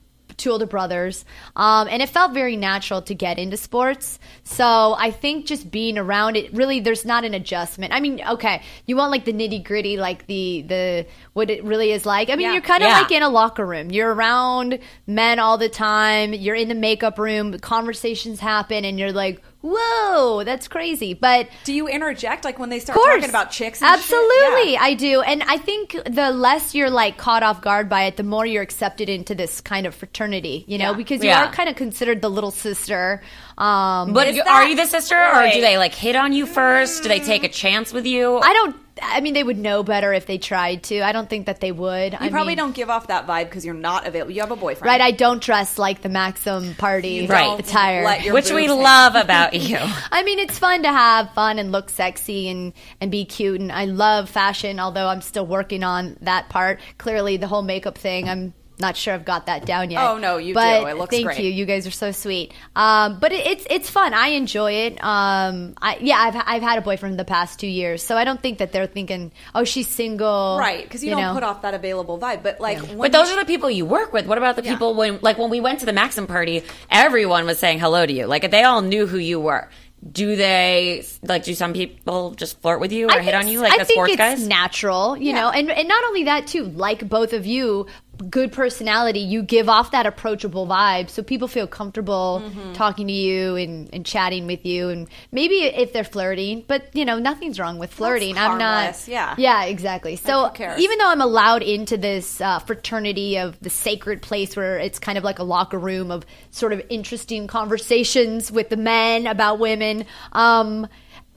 [SPEAKER 3] two older brothers, um, and it felt very natural to get into sports. So I think just being around it, really, there's not an adjustment. I mean, okay, you want like the nitty gritty, like the the what it really is like. I mean,
[SPEAKER 2] Yeah.
[SPEAKER 3] you're kind of
[SPEAKER 1] Yeah.
[SPEAKER 3] like in a locker room. You're around men all the time. You're in the makeup room. Conversations happen, and you're like, "Whoa, that's crazy!" But
[SPEAKER 2] do you interject like when they start
[SPEAKER 3] course,
[SPEAKER 2] talking about chicks? And shit?
[SPEAKER 3] absolutely,
[SPEAKER 2] Yeah.
[SPEAKER 3] I do. And I think the less you're like caught off guard by it, the more you're accepted into this kind of fraternity. You know,
[SPEAKER 2] Yeah.
[SPEAKER 3] because you
[SPEAKER 1] Yeah.
[SPEAKER 3] are kind of considered the little sister. Um,
[SPEAKER 1] But you-
[SPEAKER 2] that-
[SPEAKER 1] are you the sister, or do they like hit on you first? Do they take a chance with you?
[SPEAKER 3] I don't. I mean, they would know better if they tried to. I don't think that they would.
[SPEAKER 2] You
[SPEAKER 3] I
[SPEAKER 2] probably
[SPEAKER 3] mean,
[SPEAKER 2] don't give off that vibe because you're not available. You have a boyfriend,
[SPEAKER 3] Right, I don't dress like the Maxim party
[SPEAKER 2] You
[SPEAKER 1] Right.
[SPEAKER 2] don't
[SPEAKER 3] attire.
[SPEAKER 1] which we
[SPEAKER 2] boobs hang.
[SPEAKER 1] love about you.
[SPEAKER 3] I mean, it's fun to have fun and look sexy and, and be cute. And I love fashion, although I'm still working on that part. Clearly, the whole makeup thing, I'm not sure I've got that down yet.
[SPEAKER 2] Oh, no, you
[SPEAKER 3] but
[SPEAKER 2] do. It looks
[SPEAKER 3] thank
[SPEAKER 2] great.
[SPEAKER 3] you. You guys are so sweet. Um, but it, it's it's fun. I enjoy it. Um, I, yeah, I've I've had a boyfriend the past two years, so I don't think that they're thinking, oh, she's single,
[SPEAKER 2] right? Because you, don't
[SPEAKER 3] know?
[SPEAKER 2] put off that available vibe. But like, when
[SPEAKER 1] But those
[SPEAKER 2] you-
[SPEAKER 1] are the people you work with. What about the
[SPEAKER 2] Yeah.
[SPEAKER 1] people when, like, when we went to the Maxim party, everyone was saying hello to you. Like, they all knew who you were. Do they, like, do some people just flirt with you or
[SPEAKER 3] I
[SPEAKER 1] hit on you like
[SPEAKER 3] I
[SPEAKER 1] the
[SPEAKER 3] think
[SPEAKER 1] sports
[SPEAKER 3] it's
[SPEAKER 1] guys?
[SPEAKER 3] natural, you
[SPEAKER 2] Yeah.
[SPEAKER 3] know, and and not only that too, like both of you, good personality, you give off that approachable vibe, so people feel comfortable
[SPEAKER 2] Mm-hmm.
[SPEAKER 3] talking to you and, and chatting with you, and maybe if they're flirting, but you know, nothing's wrong with flirting. I'm not,
[SPEAKER 2] yeah.
[SPEAKER 3] yeah, exactly. So even though I'm allowed into this uh, fraternity of the sacred place where it's kind of like a locker room of sort of interesting conversations with the men about women, um,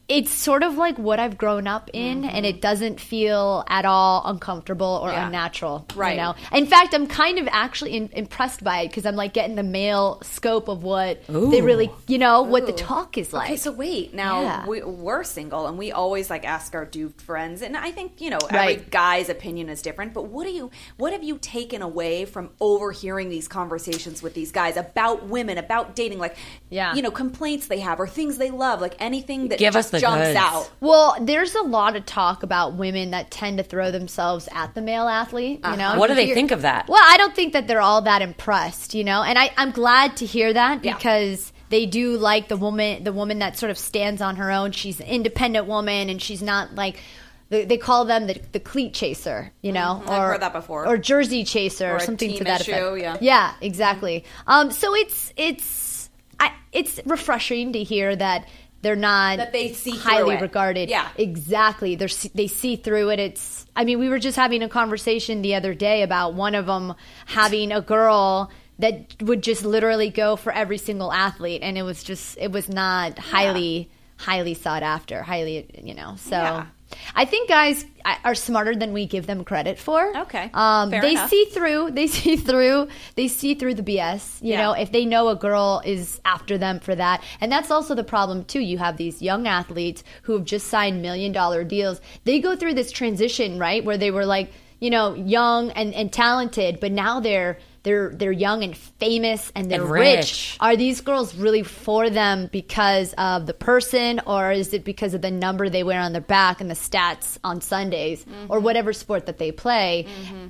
[SPEAKER 3] it's sort of like what I've grown up in, and it doesn't feel at all uncomfortable or
[SPEAKER 2] Mm-hmm. Yeah.
[SPEAKER 3] unnatural.
[SPEAKER 2] Right.
[SPEAKER 3] You know, in fact, I'm kind of actually in, impressed by it because I'm like getting the male scope of what they really, you know, what the talk is like.
[SPEAKER 2] Okay, so wait. Now
[SPEAKER 3] Yeah.
[SPEAKER 2] we, we're single, and we always like ask our dude friends, and I think you know every
[SPEAKER 3] Right.
[SPEAKER 2] guy's opinion is different. But what do you, what have you taken away from overhearing these conversations with these guys about women, about dating, like
[SPEAKER 3] Yeah.
[SPEAKER 2] you know complaints they have or things they love, like anything that
[SPEAKER 1] Give us
[SPEAKER 2] just
[SPEAKER 1] the
[SPEAKER 2] jumps
[SPEAKER 1] goods.
[SPEAKER 2] out.
[SPEAKER 3] Well, there's a lot of talk about women that tend to throw themselves at the male athlete. You know,
[SPEAKER 1] What do they think of that?
[SPEAKER 3] Well, I don't think that they're all that impressed. You know, and I, I'm glad to hear that
[SPEAKER 2] Yeah.
[SPEAKER 3] because they do like the woman, the woman that sort of stands on her own. She's an independent woman, and she's not like. They they call them the, the cleat chaser, you know,
[SPEAKER 2] Mhm, I've
[SPEAKER 3] or
[SPEAKER 2] heard that before.
[SPEAKER 3] or jersey chaser,
[SPEAKER 2] Or
[SPEAKER 3] or
[SPEAKER 2] a
[SPEAKER 3] something to that
[SPEAKER 2] issue,
[SPEAKER 3] effect.
[SPEAKER 2] yeah.
[SPEAKER 3] Yeah, exactly. Um, so it's it's I, it's refreshing to hear that they're not
[SPEAKER 2] That they see
[SPEAKER 3] highly regarded.
[SPEAKER 2] Yeah.
[SPEAKER 3] exactly. They're they see through it. It's. I mean, we were just having a conversation the other day about one of them having a girl that would just literally go for every single athlete, and it was just it was not highly highly sought after, highly you know. So.
[SPEAKER 2] Yeah.
[SPEAKER 3] I think guys are smarter than we give them credit for.
[SPEAKER 2] Okay.
[SPEAKER 3] um,
[SPEAKER 2] Fair
[SPEAKER 3] they
[SPEAKER 2] enough.
[SPEAKER 3] see through. They see through. They see through the BS. You
[SPEAKER 2] Yeah.
[SPEAKER 3] know, if they know a girl is after them for that, and that's also the problem too. You have these young athletes who have just signed million dollar deals. They go through this transition, right, where they were like, you know, young and, and talented, but now they're they're they're young and famous and they're
[SPEAKER 1] And
[SPEAKER 3] rich.
[SPEAKER 1] rich.
[SPEAKER 3] Are these girls really for them because of the person, or is it because of the number they wear on their back and the stats on Sundays, or
[SPEAKER 2] Mm-hmm.
[SPEAKER 3] whatever sport that they play?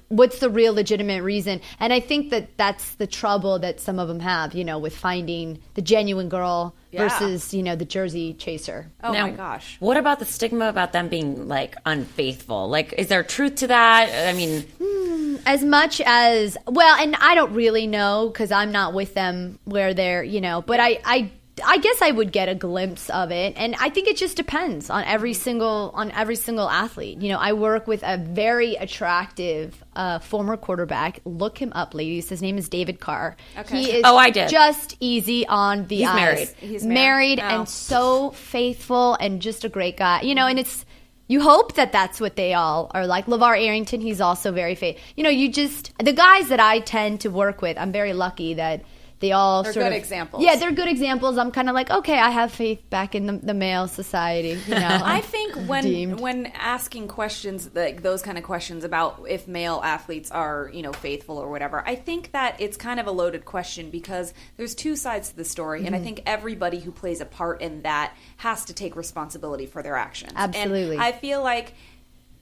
[SPEAKER 3] What's the real legitimate reason? And I think that that's the trouble that some of them have, you know, with finding the genuine girl
[SPEAKER 2] Yeah.
[SPEAKER 3] versus you know the jersey chaser.
[SPEAKER 2] Oh
[SPEAKER 1] Now,
[SPEAKER 2] my gosh.
[SPEAKER 1] What about the stigma about them being like unfaithful? Like, is there truth to that? I mean, hmm,
[SPEAKER 3] as much as well and i don't really know because i'm not with them where they're you know but I, I i guess i would get a glimpse of it and i think it just depends on every single on every single athlete you know i work with a very attractive uh, former quarterback look him up ladies his name is david carr
[SPEAKER 2] Okay.
[SPEAKER 3] he is
[SPEAKER 1] Oh, I did.
[SPEAKER 3] just easy on the
[SPEAKER 1] He's
[SPEAKER 3] eyes
[SPEAKER 1] married.
[SPEAKER 2] He's
[SPEAKER 3] married
[SPEAKER 2] married. Oh.
[SPEAKER 3] and so faithful and just a great guy you know and it's you hope that that's what they all are like. LaVar Arrington, he's also very faith. You know, you just the guys that I tend to work with. I'm very lucky that they all
[SPEAKER 2] They're
[SPEAKER 3] sort
[SPEAKER 2] good
[SPEAKER 3] of
[SPEAKER 2] examples.
[SPEAKER 3] Yeah, they're good examples. I'm kind of like, okay, I have faith back in the, the male society. You know,
[SPEAKER 2] I think when
[SPEAKER 3] deemed.
[SPEAKER 2] when asking questions like those kind of questions about if male athletes are you know faithful or whatever, I think that it's kind of a loaded question because there's two sides to the story, and I
[SPEAKER 3] Mm-hmm.
[SPEAKER 2] think everybody who plays a part in that has to take responsibility for their actions. And
[SPEAKER 3] Absolutely.
[SPEAKER 2] I feel like,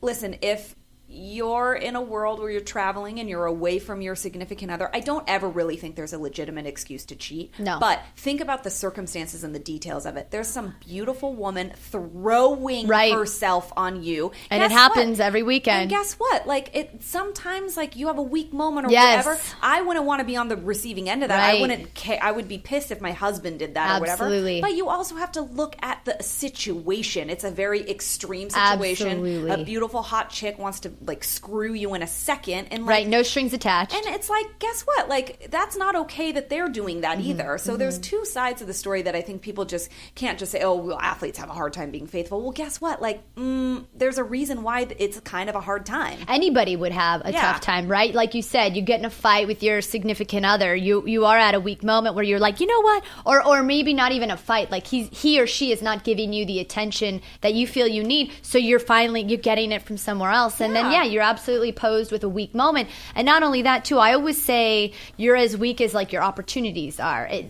[SPEAKER 2] listen, if you're in a world where you're traveling and you're away from your significant other, I don't ever really think there's a legitimate excuse to cheat.
[SPEAKER 3] No.
[SPEAKER 2] But think about the circumstances and the details of it. There's some beautiful woman throwing
[SPEAKER 3] Right.
[SPEAKER 2] herself on you.
[SPEAKER 3] And it happens
[SPEAKER 2] what?
[SPEAKER 3] every weekend.
[SPEAKER 2] And guess what? Like it sometimes like you have a weak moment or
[SPEAKER 3] Yes.
[SPEAKER 2] whatever. I wouldn't want to be on the receiving end of that. I wouldn't ca- I would be pissed if my husband did that or
[SPEAKER 3] Absolutely.
[SPEAKER 2] whatever. But you also have to look at the situation. It's a very extreme situation.
[SPEAKER 3] Absolutely.
[SPEAKER 2] A beautiful hot chick wants to like screw you in a second and like,
[SPEAKER 3] right, no strings attached.
[SPEAKER 2] and it's like, guess what? Like, that's not okay that they're doing that
[SPEAKER 3] Mm-hmm.
[SPEAKER 2] either. So there's two sides of the story that I think people just can't just say, oh, well, athletes have a hard time being faithful. Well, guess what? Like, mm, there's a reason why it's kind of a hard time.
[SPEAKER 3] anybody would have a
[SPEAKER 2] Yeah.
[SPEAKER 3] tough time, right? Like you said, you get in a fight with your significant other. You you are at a weak moment where you're like, you know what? Or or maybe not even a fight. Like he's he or she is not giving you the attention that you feel you need. So you're finally you're getting it from somewhere else. And then
[SPEAKER 2] Yeah.
[SPEAKER 3] you're absolutely posed with a weak moment. And not only that too, I always say you're as weak as like your opportunities are. It,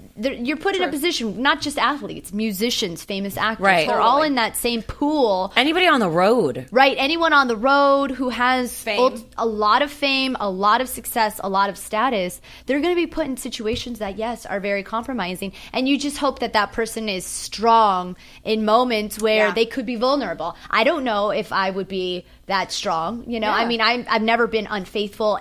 [SPEAKER 3] you're put in a position, not just athletes, musicians, famous actors.
[SPEAKER 1] Right.
[SPEAKER 3] They're all in that same pool.
[SPEAKER 1] Anybody on the road.
[SPEAKER 3] Right. Anyone on the road who has
[SPEAKER 2] Fame.
[SPEAKER 3] ult- a lot of fame, a lot of success, a lot of status, they're going to be put in situations that, yes, are very compromising. And you just hope that that person is strong in moments where
[SPEAKER 2] Yeah.
[SPEAKER 3] they could be vulnerable. I don't know if I would be that strong. You know, I mean, I'm, I've never been unfaithful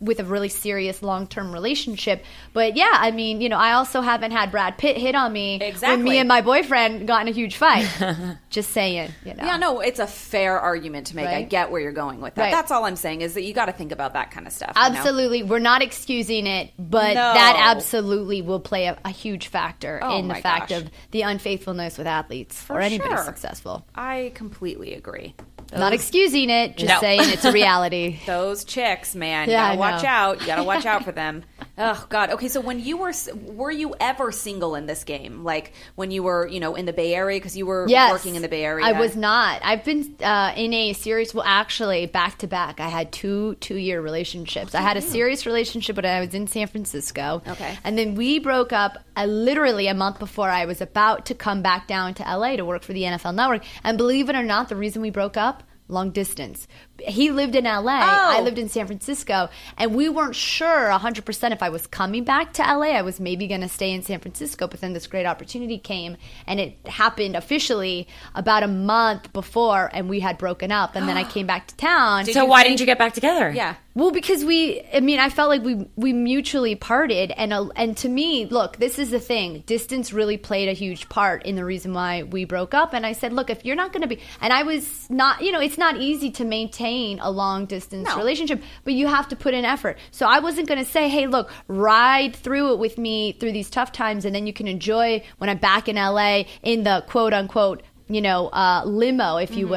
[SPEAKER 3] with a really serious long-term relationship but yeah i mean you know i also haven't had brad pitt hit on me when me and my boyfriend got in a huge fight just saying you know
[SPEAKER 2] Yeah, no, it's a fair argument to make. I get where you're going with that.
[SPEAKER 3] Right.
[SPEAKER 2] That's all I'm saying is that you got to think about that kind of stuff. you know?
[SPEAKER 3] Absolutely. We're not excusing it, but
[SPEAKER 2] No.
[SPEAKER 3] that absolutely will play a, a huge factor
[SPEAKER 2] Oh
[SPEAKER 3] in the fact
[SPEAKER 2] gosh.
[SPEAKER 3] of the unfaithfulness with athletes or anybody
[SPEAKER 2] sure.
[SPEAKER 3] successful.
[SPEAKER 2] I completely agree.
[SPEAKER 3] Not excusing it, just
[SPEAKER 1] No.
[SPEAKER 3] saying it's a reality.
[SPEAKER 2] Those chicks, man,
[SPEAKER 3] Yeah,
[SPEAKER 2] you gotta watch out. You gotta watch out for them. Oh God. Okay, so when you were, were you ever single in this game? Like when you were, you know, in the Bay Area because you were
[SPEAKER 3] yes.
[SPEAKER 2] working in the Bay Area.
[SPEAKER 3] I was not. I've been uh, in a serious, well, actually, back to back. I had two two year relationships. I had a serious relationship when I was in San Francisco.
[SPEAKER 2] Okay.
[SPEAKER 3] And then we broke up uh, literally a month before I was about to come back down to LA to work for the NFL Network. And believe it or not, the reason we broke up, long distance. He lived in LA, I
[SPEAKER 2] Oh.
[SPEAKER 3] lived in San Francisco, and we weren't sure 100% if I was coming back to LA. I was maybe going to stay in San Francisco, but then this great opportunity came, and it happened officially about a month before, and we had broken up, and then I came back to town.
[SPEAKER 1] So why didn't you get back together?
[SPEAKER 2] Yeah.
[SPEAKER 3] Well, because we, I mean, I felt like we we mutually parted, and uh, and to me, look, this is the thing. Distance really played a huge part in the reason why we broke up. And I said, look, if you're not going to be, and I was not, you know, it's not easy to maintain a long distance
[SPEAKER 2] No.
[SPEAKER 3] relationship, but you have to put in effort. So I wasn't going to say, hey, look, ride through it with me through these tough times, and then you can enjoy when I'm back in LA in the quote unquote, you know, uh, limo, if you
[SPEAKER 2] Mm-hmm.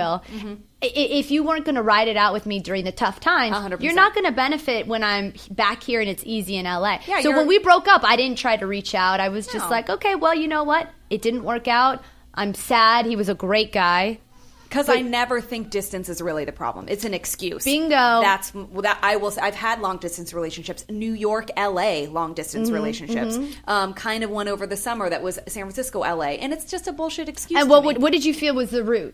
[SPEAKER 3] will. I- If you weren't going to ride it out with me during the tough times,
[SPEAKER 2] 100%.
[SPEAKER 3] you're not going to benefit when I'm back here and it's easy in LA.
[SPEAKER 2] Yeah,
[SPEAKER 3] so when we broke up, I didn't try to reach out. I was just
[SPEAKER 2] No.
[SPEAKER 3] like, okay, well, you know what? It didn't work out. I'm sad. He was a great guy.
[SPEAKER 2] Because I never think distance is really the problem. It's an excuse.
[SPEAKER 3] Bingo.
[SPEAKER 2] That's that I will. say I've had long distance relationships. New York, L.A. long distance
[SPEAKER 3] Mm-hmm,
[SPEAKER 2] relationships. Um, kind of one over the summer that was San Francisco, L.A. And it's just a bullshit excuse.
[SPEAKER 3] And what what did you feel was the root?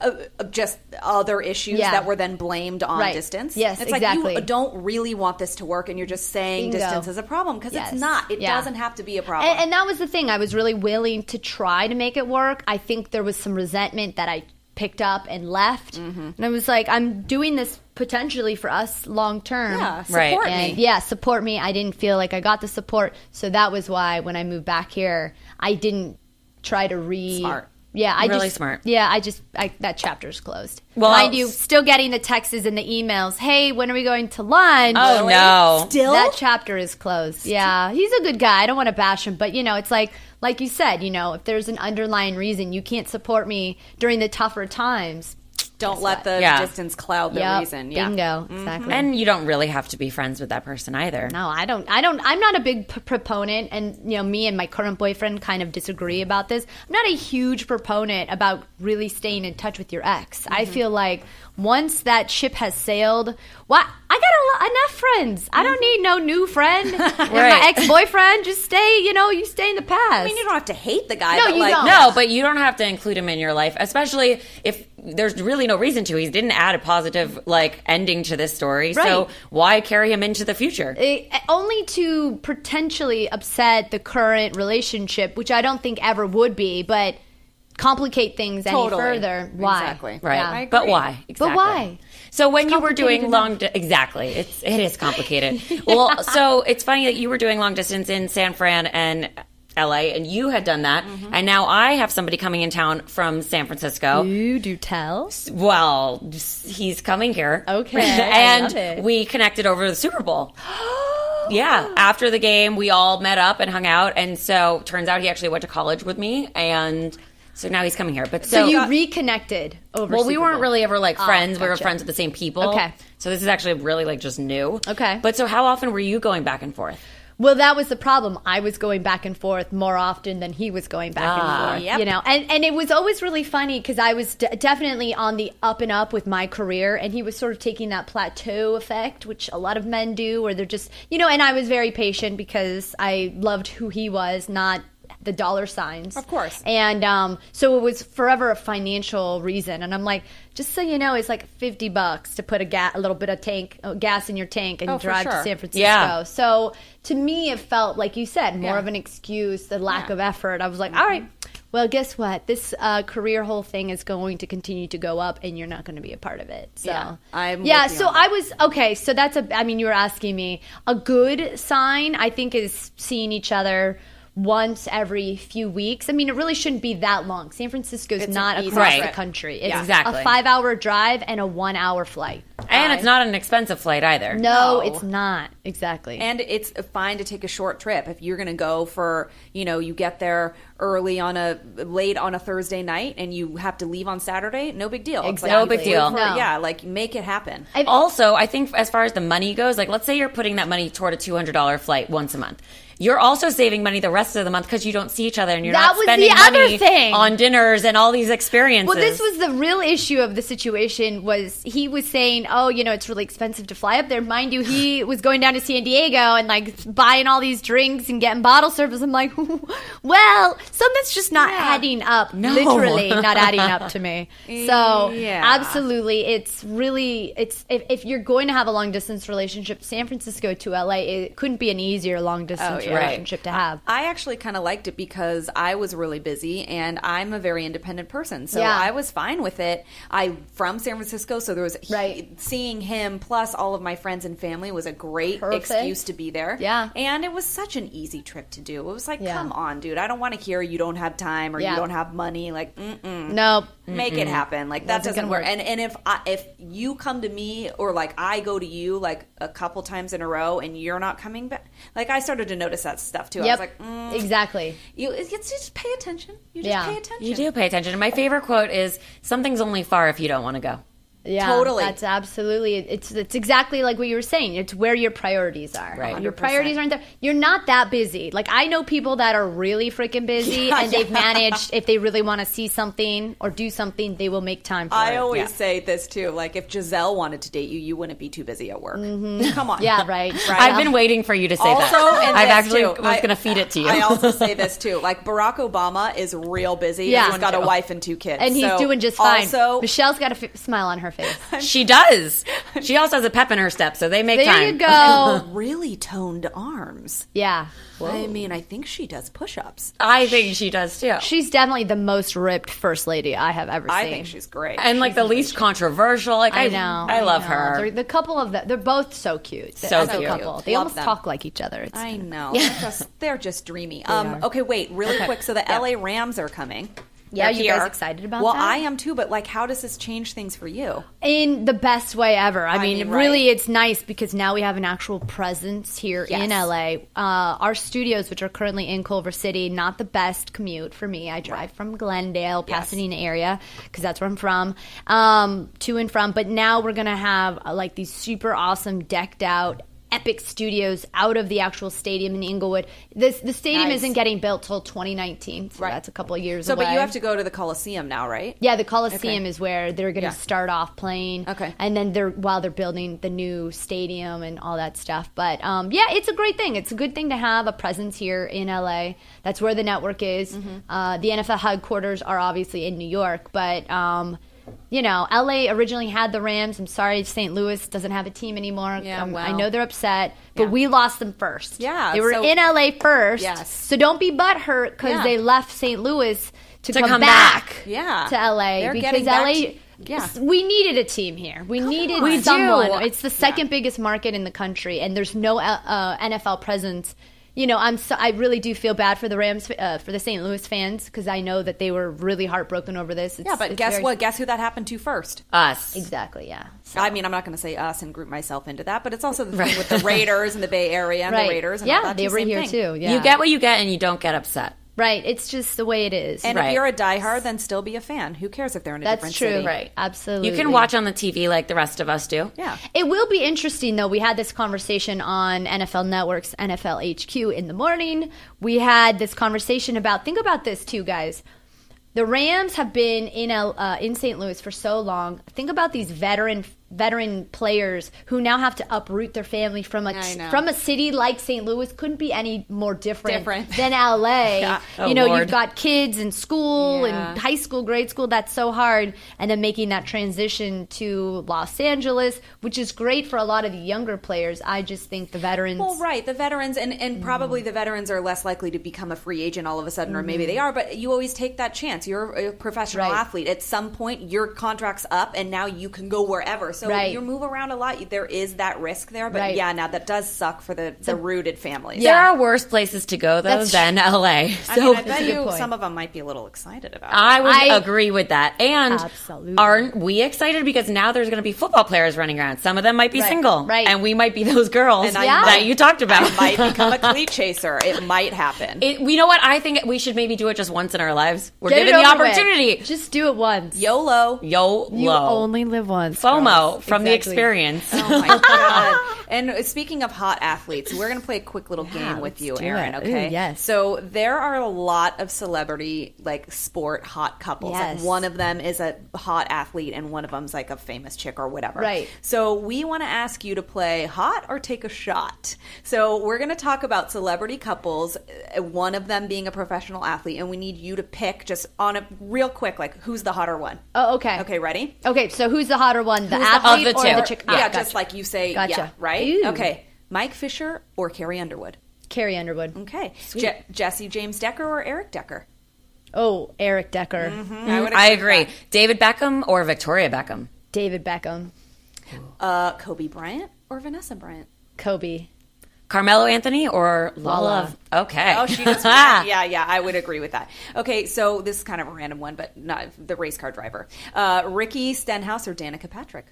[SPEAKER 2] uh, uh, just other issues
[SPEAKER 3] Yeah.
[SPEAKER 2] that were then blamed on
[SPEAKER 3] Right.
[SPEAKER 2] distance.
[SPEAKER 3] Yes,
[SPEAKER 2] it's
[SPEAKER 3] exactly.
[SPEAKER 2] like you don't really want this to work, and you're just saying
[SPEAKER 3] Bingo.
[SPEAKER 2] distance is a problem because
[SPEAKER 3] Yes.
[SPEAKER 2] it's not. It
[SPEAKER 3] Yeah.
[SPEAKER 2] doesn't have to be a problem.
[SPEAKER 3] And, and that was the thing. I was really willing to try to make it work. I think there was some resentment that I picked up and left.
[SPEAKER 2] Mm-hmm.
[SPEAKER 3] And I was like, I'm doing this potentially for us long term.
[SPEAKER 2] yeah,
[SPEAKER 1] Right.
[SPEAKER 2] support
[SPEAKER 3] and yeah, support me. I didn't feel like I got the support, so that was why when I moved back here, I didn't try to re.
[SPEAKER 2] Smart.
[SPEAKER 3] Yeah, I
[SPEAKER 1] Really
[SPEAKER 3] just,
[SPEAKER 1] smart.
[SPEAKER 3] Yeah, I just I, that chapter's closed.
[SPEAKER 1] Well-
[SPEAKER 3] mind you, still getting the texts and the emails. Hey, when are we going to lunch?
[SPEAKER 1] Oh no.
[SPEAKER 2] Still,
[SPEAKER 3] That chapter is closed. Yeah, he's a good guy. I don't want to bash him, but you know, it's like like you said, you know, if there's an underlying reason you can't support me during the tougher times,
[SPEAKER 2] Don't let the
[SPEAKER 1] Yeah.
[SPEAKER 2] distance cloud the
[SPEAKER 3] Yep,
[SPEAKER 2] reason. Yeah.
[SPEAKER 3] bingo, exactly.
[SPEAKER 1] And you don't really have to be friends with that person either.
[SPEAKER 3] No, I don't. I don't. I'm not a big p- proponent, and you know, me and my current boyfriend kind of disagree about this. I'm not a huge proponent about really staying in touch with your ex. I
[SPEAKER 2] Mm-hmm.
[SPEAKER 3] feel like once that ship has sailed, what I got a, lo- enough friends. I don't need no new friend. And my ex boyfriend, just stay. You know, you stay in the past.
[SPEAKER 2] I mean, you don't have to hate the guy.
[SPEAKER 3] No,
[SPEAKER 2] but
[SPEAKER 3] you
[SPEAKER 2] like,
[SPEAKER 3] don't.
[SPEAKER 1] No, but you don't have to include him in your life, especially if there's really no reason to. He didn't add a positive like ending to this story, so why carry him into the future?
[SPEAKER 3] Eh, only to potentially upset the current relationship, which I don't think ever would be, but complicate things
[SPEAKER 2] Totally.
[SPEAKER 3] any further. Why?
[SPEAKER 2] Exactly.
[SPEAKER 1] Right,
[SPEAKER 3] Yeah.
[SPEAKER 1] But why? Exactly.
[SPEAKER 3] why?
[SPEAKER 1] So when you were doing
[SPEAKER 3] enough.
[SPEAKER 1] long, di- exactly, it's it is complicated. well, so it's funny that you were doing long distance in San Fran and LA, and you had done that,
[SPEAKER 3] Mm-hmm.
[SPEAKER 1] and now I have somebody coming in town from San Francisco.
[SPEAKER 3] You do tell.
[SPEAKER 1] Well, he's coming here.
[SPEAKER 3] Okay,
[SPEAKER 1] and we connected over the Super Bowl. yeah, after the game, we all met up and hung out, and so turns out he actually went to college with me, and so now he's coming here. But
[SPEAKER 3] So
[SPEAKER 1] so,
[SPEAKER 3] you reconnected over.
[SPEAKER 1] well, we weren't
[SPEAKER 3] Bowl.
[SPEAKER 1] really ever like
[SPEAKER 3] Ah,
[SPEAKER 1] friends. We were friends with the same people.
[SPEAKER 3] Okay.
[SPEAKER 1] So this is actually really like just new.
[SPEAKER 3] Okay.
[SPEAKER 1] But so how often were you going back and forth?
[SPEAKER 3] Well, that was the problem. I was going back and forth more often than he was going back
[SPEAKER 1] Ah,
[SPEAKER 3] and forth.
[SPEAKER 2] yep.
[SPEAKER 3] You know, and and it was always really funny because I was de- definitely on the up and up with my career, and he was sort of taking that plateau effect, which a lot of men do, where they're just you know. And I was very patient because I loved who he was, not the dollar signs.
[SPEAKER 2] Of course.
[SPEAKER 3] And um, so it was forever a financial reason. And I'm like, just so you know, it's like 50 bucks to put a, ga- a little bit of tank uh, gas in your tank and
[SPEAKER 2] Oh, for
[SPEAKER 3] drive to. San Francisco.
[SPEAKER 1] Yeah.
[SPEAKER 3] So to me, it felt like you said more
[SPEAKER 2] Yeah.
[SPEAKER 3] of an excuse, the lack
[SPEAKER 2] Yeah. Mm-hmm.
[SPEAKER 3] of effort. I was like, all right. Well, guess what? This uh, career whole thing is going to continue to go up, and you're not going to be a part of it. So,
[SPEAKER 2] Yeah, I'm
[SPEAKER 3] yeah. So I was okay. So that's a. I mean, you were asking me a good sign. I think is seeing each other once every few weeks. I mean, it really shouldn't be that long. San Francisco's
[SPEAKER 2] It's
[SPEAKER 3] not
[SPEAKER 2] easy
[SPEAKER 3] across
[SPEAKER 1] trip.
[SPEAKER 3] the country. It's
[SPEAKER 1] Yeah. Exactly.
[SPEAKER 3] a five-hour drive and a one-hour flight.
[SPEAKER 1] And it's not an expensive flight either.
[SPEAKER 3] No,
[SPEAKER 2] No.
[SPEAKER 3] it's not exactly.
[SPEAKER 2] And it's fine to take a short trip if you're going to go for, you know, you get there early on a late on a Thursday night and you have to leave on Saturday. No big deal. It's like
[SPEAKER 3] Exactly.
[SPEAKER 1] No big deal.
[SPEAKER 2] for-
[SPEAKER 3] No.
[SPEAKER 2] Yeah, like make it happen.
[SPEAKER 3] I-
[SPEAKER 1] Also, I think as far as the money goes, like let's say you're putting that money toward a two hundred dollar flight once a month. You're also saving money the rest of the month because you don't see each other and you're
[SPEAKER 3] That
[SPEAKER 1] not
[SPEAKER 3] was
[SPEAKER 1] spending
[SPEAKER 3] the other
[SPEAKER 1] money
[SPEAKER 3] thing.
[SPEAKER 1] on dinners and all these experiences.
[SPEAKER 3] Well, this was the real issue of the situation. Was he was saying, "Oh, you know, it's really expensive to fly up there." Mind you, he was going down to San Diego and like buying all these drinks and getting bottle service. I'm like, well, something's just not adding up.
[SPEAKER 1] No.
[SPEAKER 3] Literally, not adding up to me. So,
[SPEAKER 2] Yeah.
[SPEAKER 3] absolutely, it's really it's if, if you're going to have a long distance relationship, San Francisco to LA, it couldn't be an easier long distance
[SPEAKER 2] Oh, yeah.
[SPEAKER 3] relationship to have.
[SPEAKER 2] I actually kind of liked it because I was really busy and I'm a very independent person. So
[SPEAKER 3] Yeah.
[SPEAKER 2] I was fine with it. I from San Francisco, so there was
[SPEAKER 3] Right.
[SPEAKER 2] seeing him plus all of my friends and family was a great
[SPEAKER 3] Perfect.
[SPEAKER 2] excuse to be there.
[SPEAKER 3] Yeah.
[SPEAKER 2] And it was such an easy trip to do. It was like,
[SPEAKER 3] Yeah.
[SPEAKER 2] come on, dude. I don't want to hear you don't have time or
[SPEAKER 3] Yeah.
[SPEAKER 2] you don't have money. Like, mm-mm.
[SPEAKER 3] No,
[SPEAKER 2] make it happen. Like that
[SPEAKER 3] Wasn't
[SPEAKER 2] doesn't work.
[SPEAKER 3] work.
[SPEAKER 2] And and if I, if you come to me or like I go to you like a couple times in a row and you're not coming back, like I started to notice that stuff too. I
[SPEAKER 3] yep,
[SPEAKER 2] was like, mm,
[SPEAKER 3] exactly.
[SPEAKER 2] you it's just pay attention. You just
[SPEAKER 3] Yeah.
[SPEAKER 2] pay attention.
[SPEAKER 1] you do pay attention. And my favorite quote is "Something's only far if you don't want to go."
[SPEAKER 3] Yeah,
[SPEAKER 2] Totally.
[SPEAKER 3] That's absolutely. It's it's exactly like what you were saying. It's where your priorities are.
[SPEAKER 1] Right.
[SPEAKER 3] Your
[SPEAKER 2] 100%.
[SPEAKER 3] priorities aren't there. You're not that busy. Like I know people that are really freaking busy,
[SPEAKER 2] Yeah,
[SPEAKER 3] and they've managed. If they really want to see something or do something, they will make time for it.
[SPEAKER 2] I
[SPEAKER 3] it.
[SPEAKER 2] always
[SPEAKER 1] Yeah.
[SPEAKER 2] say this too. Like if Gisele wanted to date you, you wouldn't be too busy at work. Mm-hmm. Come on.
[SPEAKER 3] yeah, right.
[SPEAKER 2] Right.
[SPEAKER 1] I've been waiting for you to say
[SPEAKER 2] also,
[SPEAKER 1] that.
[SPEAKER 2] and
[SPEAKER 1] I've actually
[SPEAKER 2] too.
[SPEAKER 1] was going to feed it to you.
[SPEAKER 2] I also say this too. Like Barack Obama is real busy.
[SPEAKER 3] Yeah.
[SPEAKER 2] he's got a wife and two kids,
[SPEAKER 3] and he's doing just fine.
[SPEAKER 2] Also,
[SPEAKER 3] Michelle's got a f- smile on her face.
[SPEAKER 1] she does. She also has a pep in her step, so they make
[SPEAKER 3] There
[SPEAKER 1] time.
[SPEAKER 3] you go.
[SPEAKER 2] really toned arms.
[SPEAKER 3] yeah.
[SPEAKER 2] I mean, I think she does push-ups.
[SPEAKER 1] I think she does too.
[SPEAKER 3] She's definitely the most ripped first lady I have ever seen.
[SPEAKER 2] I think she's great.
[SPEAKER 1] and like the least controversial. Like I,
[SPEAKER 3] I know.
[SPEAKER 1] I love
[SPEAKER 3] know.
[SPEAKER 1] her.
[SPEAKER 3] They're, the couple of them, they're both so cute.
[SPEAKER 1] So
[SPEAKER 3] As a
[SPEAKER 1] cute.
[SPEAKER 3] couple. They
[SPEAKER 2] Love
[SPEAKER 3] almost
[SPEAKER 2] them.
[SPEAKER 3] talk like each other. It's,
[SPEAKER 2] I know. They're just they're just dreamy. Um,
[SPEAKER 3] are.
[SPEAKER 2] okay, wait, really quick. So the LA Rams are coming.
[SPEAKER 3] Yeah, you guys excited about
[SPEAKER 2] well,
[SPEAKER 3] that?
[SPEAKER 2] Well, I am too. But like, how does this change things for you?
[SPEAKER 3] in the best way ever. I,
[SPEAKER 2] I
[SPEAKER 3] mean,
[SPEAKER 2] mean,
[SPEAKER 3] really, it's nice because now we have an actual presence here in LA. Uh, our studios, which are currently in Culver City, not the best commute for me. I drive from Glendale,
[SPEAKER 2] Yes.
[SPEAKER 3] Pasadena area, because that's where I'm from, um, to and from. But now we're gonna have uh, like these super awesome, decked out. Epic studios out of the actual stadium in Inglewood. This the stadium
[SPEAKER 2] Nice.
[SPEAKER 3] isn't getting built till 2019, so
[SPEAKER 2] Right.
[SPEAKER 3] that's a couple of years
[SPEAKER 2] So,
[SPEAKER 3] away.
[SPEAKER 2] but you have to go to the Coliseum now, right?
[SPEAKER 3] Yeah, the Coliseum
[SPEAKER 2] Okay.
[SPEAKER 3] is where they're going to
[SPEAKER 2] Yeah.
[SPEAKER 3] start off playing.
[SPEAKER 2] Okay.
[SPEAKER 3] and then they're while they're building the new stadium and all that stuff. But um, yeah, it's a great thing. It's a good thing to have a presence here in LA. That's where the network is.
[SPEAKER 2] Mm-hmm.
[SPEAKER 3] Uh, the NFL headquarters are obviously in New York, but. Um, you know, LA originally had the Rams. I'm sorry, St. Louis doesn't have a team anymore.
[SPEAKER 2] Yeah,
[SPEAKER 3] Um, I know they're upset, but
[SPEAKER 2] Yeah.
[SPEAKER 3] we lost them first.
[SPEAKER 2] Yeah,
[SPEAKER 3] they were
[SPEAKER 2] so-
[SPEAKER 3] in LA first.
[SPEAKER 2] Yes.
[SPEAKER 3] So don't be butthurt because
[SPEAKER 2] Yeah.
[SPEAKER 3] they left St. Louis to,
[SPEAKER 1] To
[SPEAKER 3] come,
[SPEAKER 1] come
[SPEAKER 3] back,
[SPEAKER 1] back.
[SPEAKER 2] Yeah.
[SPEAKER 3] to LA
[SPEAKER 2] They're
[SPEAKER 3] because LA.
[SPEAKER 2] to- yeah.
[SPEAKER 3] We needed a team here. We needed
[SPEAKER 2] on. We
[SPEAKER 3] someone. It's the second biggest market in the country, and there's no uh, uh, NFL presence. You know, I'm so, I really do feel bad for the Rams, uh, for the St. Louis fans, because I know that they were really heartbroken over this. It's,
[SPEAKER 2] Yeah, but
[SPEAKER 3] it's
[SPEAKER 2] guess
[SPEAKER 3] very-
[SPEAKER 2] what? Guess who that happened to first?
[SPEAKER 1] Us.
[SPEAKER 3] Exactly. Yeah.
[SPEAKER 2] I mean, I'm not going to say us and group myself into that, but it's also the thing with the Raiders and the Bay Area and
[SPEAKER 3] right.
[SPEAKER 2] the Raiders. And
[SPEAKER 3] yeah,
[SPEAKER 2] all that
[SPEAKER 3] they
[SPEAKER 2] too,
[SPEAKER 3] were here
[SPEAKER 2] thing.
[SPEAKER 3] too. Yeah.
[SPEAKER 1] You get what you get and you don't get upset.
[SPEAKER 3] Right. It's just the way it is.
[SPEAKER 2] And
[SPEAKER 1] Right.
[SPEAKER 2] if you're a diehard, then still be a fan. Who cares if they're in a
[SPEAKER 3] That's
[SPEAKER 2] different
[SPEAKER 3] true.
[SPEAKER 2] city?
[SPEAKER 1] Right.
[SPEAKER 3] Absolutely.
[SPEAKER 1] You can watch on the TV like the rest of us do.
[SPEAKER 2] Yeah.
[SPEAKER 3] It will be interesting, though. We had this conversation on NFL Network's NFL HQ in the morning. We had this conversation about, think about this too, guys. The Rams have been in L, uh, in St. Louis for so long. Think about these veteran veteran players who now have to uproot their family from a from a city like St. Louis. Couldn't be any more different,
[SPEAKER 2] Different.
[SPEAKER 3] than LA.
[SPEAKER 2] Yeah.
[SPEAKER 1] Oh,
[SPEAKER 3] you know,
[SPEAKER 1] Lord.
[SPEAKER 3] you've got kids in school
[SPEAKER 2] Yeah.
[SPEAKER 3] and high school, grade school. That's so hard, and then making that transition to Los Angeles, which is great for a lot of the younger players. I just think the veterans.
[SPEAKER 2] Well, right. The veterans, and, and probably the veterans are less likely to become a free agent all of a sudden, or maybe they mm-hmm. are, but you always take that chance. You're a professional
[SPEAKER 3] Right.
[SPEAKER 2] athlete. At some point, your contract's up, and now you can go wherever. So
[SPEAKER 3] Right.
[SPEAKER 2] you move around a lot. There is that risk there. But
[SPEAKER 3] Right.
[SPEAKER 2] yeah, now that does suck for the, the rooted families.
[SPEAKER 1] There are worse places to go though
[SPEAKER 3] That's
[SPEAKER 1] than LA.
[SPEAKER 2] I mean, I bet you
[SPEAKER 3] point.
[SPEAKER 2] some of them might be a little excited about it.
[SPEAKER 1] I would
[SPEAKER 3] I-
[SPEAKER 1] agree with that. And
[SPEAKER 3] Absolutely.
[SPEAKER 1] aren't we excited because now there's going to be football players running around. Some of them might be
[SPEAKER 3] Right,
[SPEAKER 1] single,
[SPEAKER 3] right.
[SPEAKER 1] And we might be those girls
[SPEAKER 2] And
[SPEAKER 3] Yeah.
[SPEAKER 1] that you talked about.
[SPEAKER 2] I might become a cleat chaser. It might happen.
[SPEAKER 1] It, you know what? I think we should maybe do it just once in our lives. We're
[SPEAKER 3] Get
[SPEAKER 1] given the
[SPEAKER 3] over with.
[SPEAKER 1] opportunity.
[SPEAKER 3] Just do it once.
[SPEAKER 2] YOLO.
[SPEAKER 1] Yo,
[SPEAKER 3] you only live once.
[SPEAKER 1] FOMO from the experience.
[SPEAKER 2] Oh my god! And speaking of hot athletes, we're going to play a quick little game with you, Erin.
[SPEAKER 3] it.
[SPEAKER 2] Okay?
[SPEAKER 3] Ooh, yes.
[SPEAKER 2] So there are a lot of celebrity like sport hot couples. Like one of them is a hot athlete, and one of them's like a famous chick or whatever.
[SPEAKER 3] Right.
[SPEAKER 2] So we want to ask you to play hot or take a shot. So we're going to talk about celebrity couples. uh, One of them being a professional athlete, and we need you to pick just on a real quick, like who's the hotter one.
[SPEAKER 3] Oh, okay.
[SPEAKER 2] Okay, ready?
[SPEAKER 3] Okay, so who's the hotter one? The
[SPEAKER 2] Who's
[SPEAKER 3] athlete
[SPEAKER 1] Of the
[SPEAKER 3] or
[SPEAKER 1] two.
[SPEAKER 3] the chick?
[SPEAKER 2] Yeah,
[SPEAKER 3] Ah,
[SPEAKER 2] just like you say,
[SPEAKER 3] Gotcha.
[SPEAKER 2] yeah, right?
[SPEAKER 3] Ooh.
[SPEAKER 2] Okay. Mike Fisher or Carrie Underwood?
[SPEAKER 3] Carrie Underwood.
[SPEAKER 2] Okay. Je- Jesse James Decker or Eric Decker?
[SPEAKER 3] Oh, Eric Decker.
[SPEAKER 2] I, would
[SPEAKER 1] I
[SPEAKER 2] agree
[SPEAKER 1] agree.
[SPEAKER 2] with
[SPEAKER 1] David Beckham or Victoria Beckham?
[SPEAKER 3] David Beckham.
[SPEAKER 2] Uh, Kobe Bryant or Vanessa Bryant?
[SPEAKER 3] Kobe.
[SPEAKER 1] Carmelo Anthony or Lala? Okay.
[SPEAKER 2] Oh, she just yeah, yeah. I would agree with that. Okay, so this is kind of a random one, but not the race car driver. Uh, Ricky Stenhouse or Danica Patrick?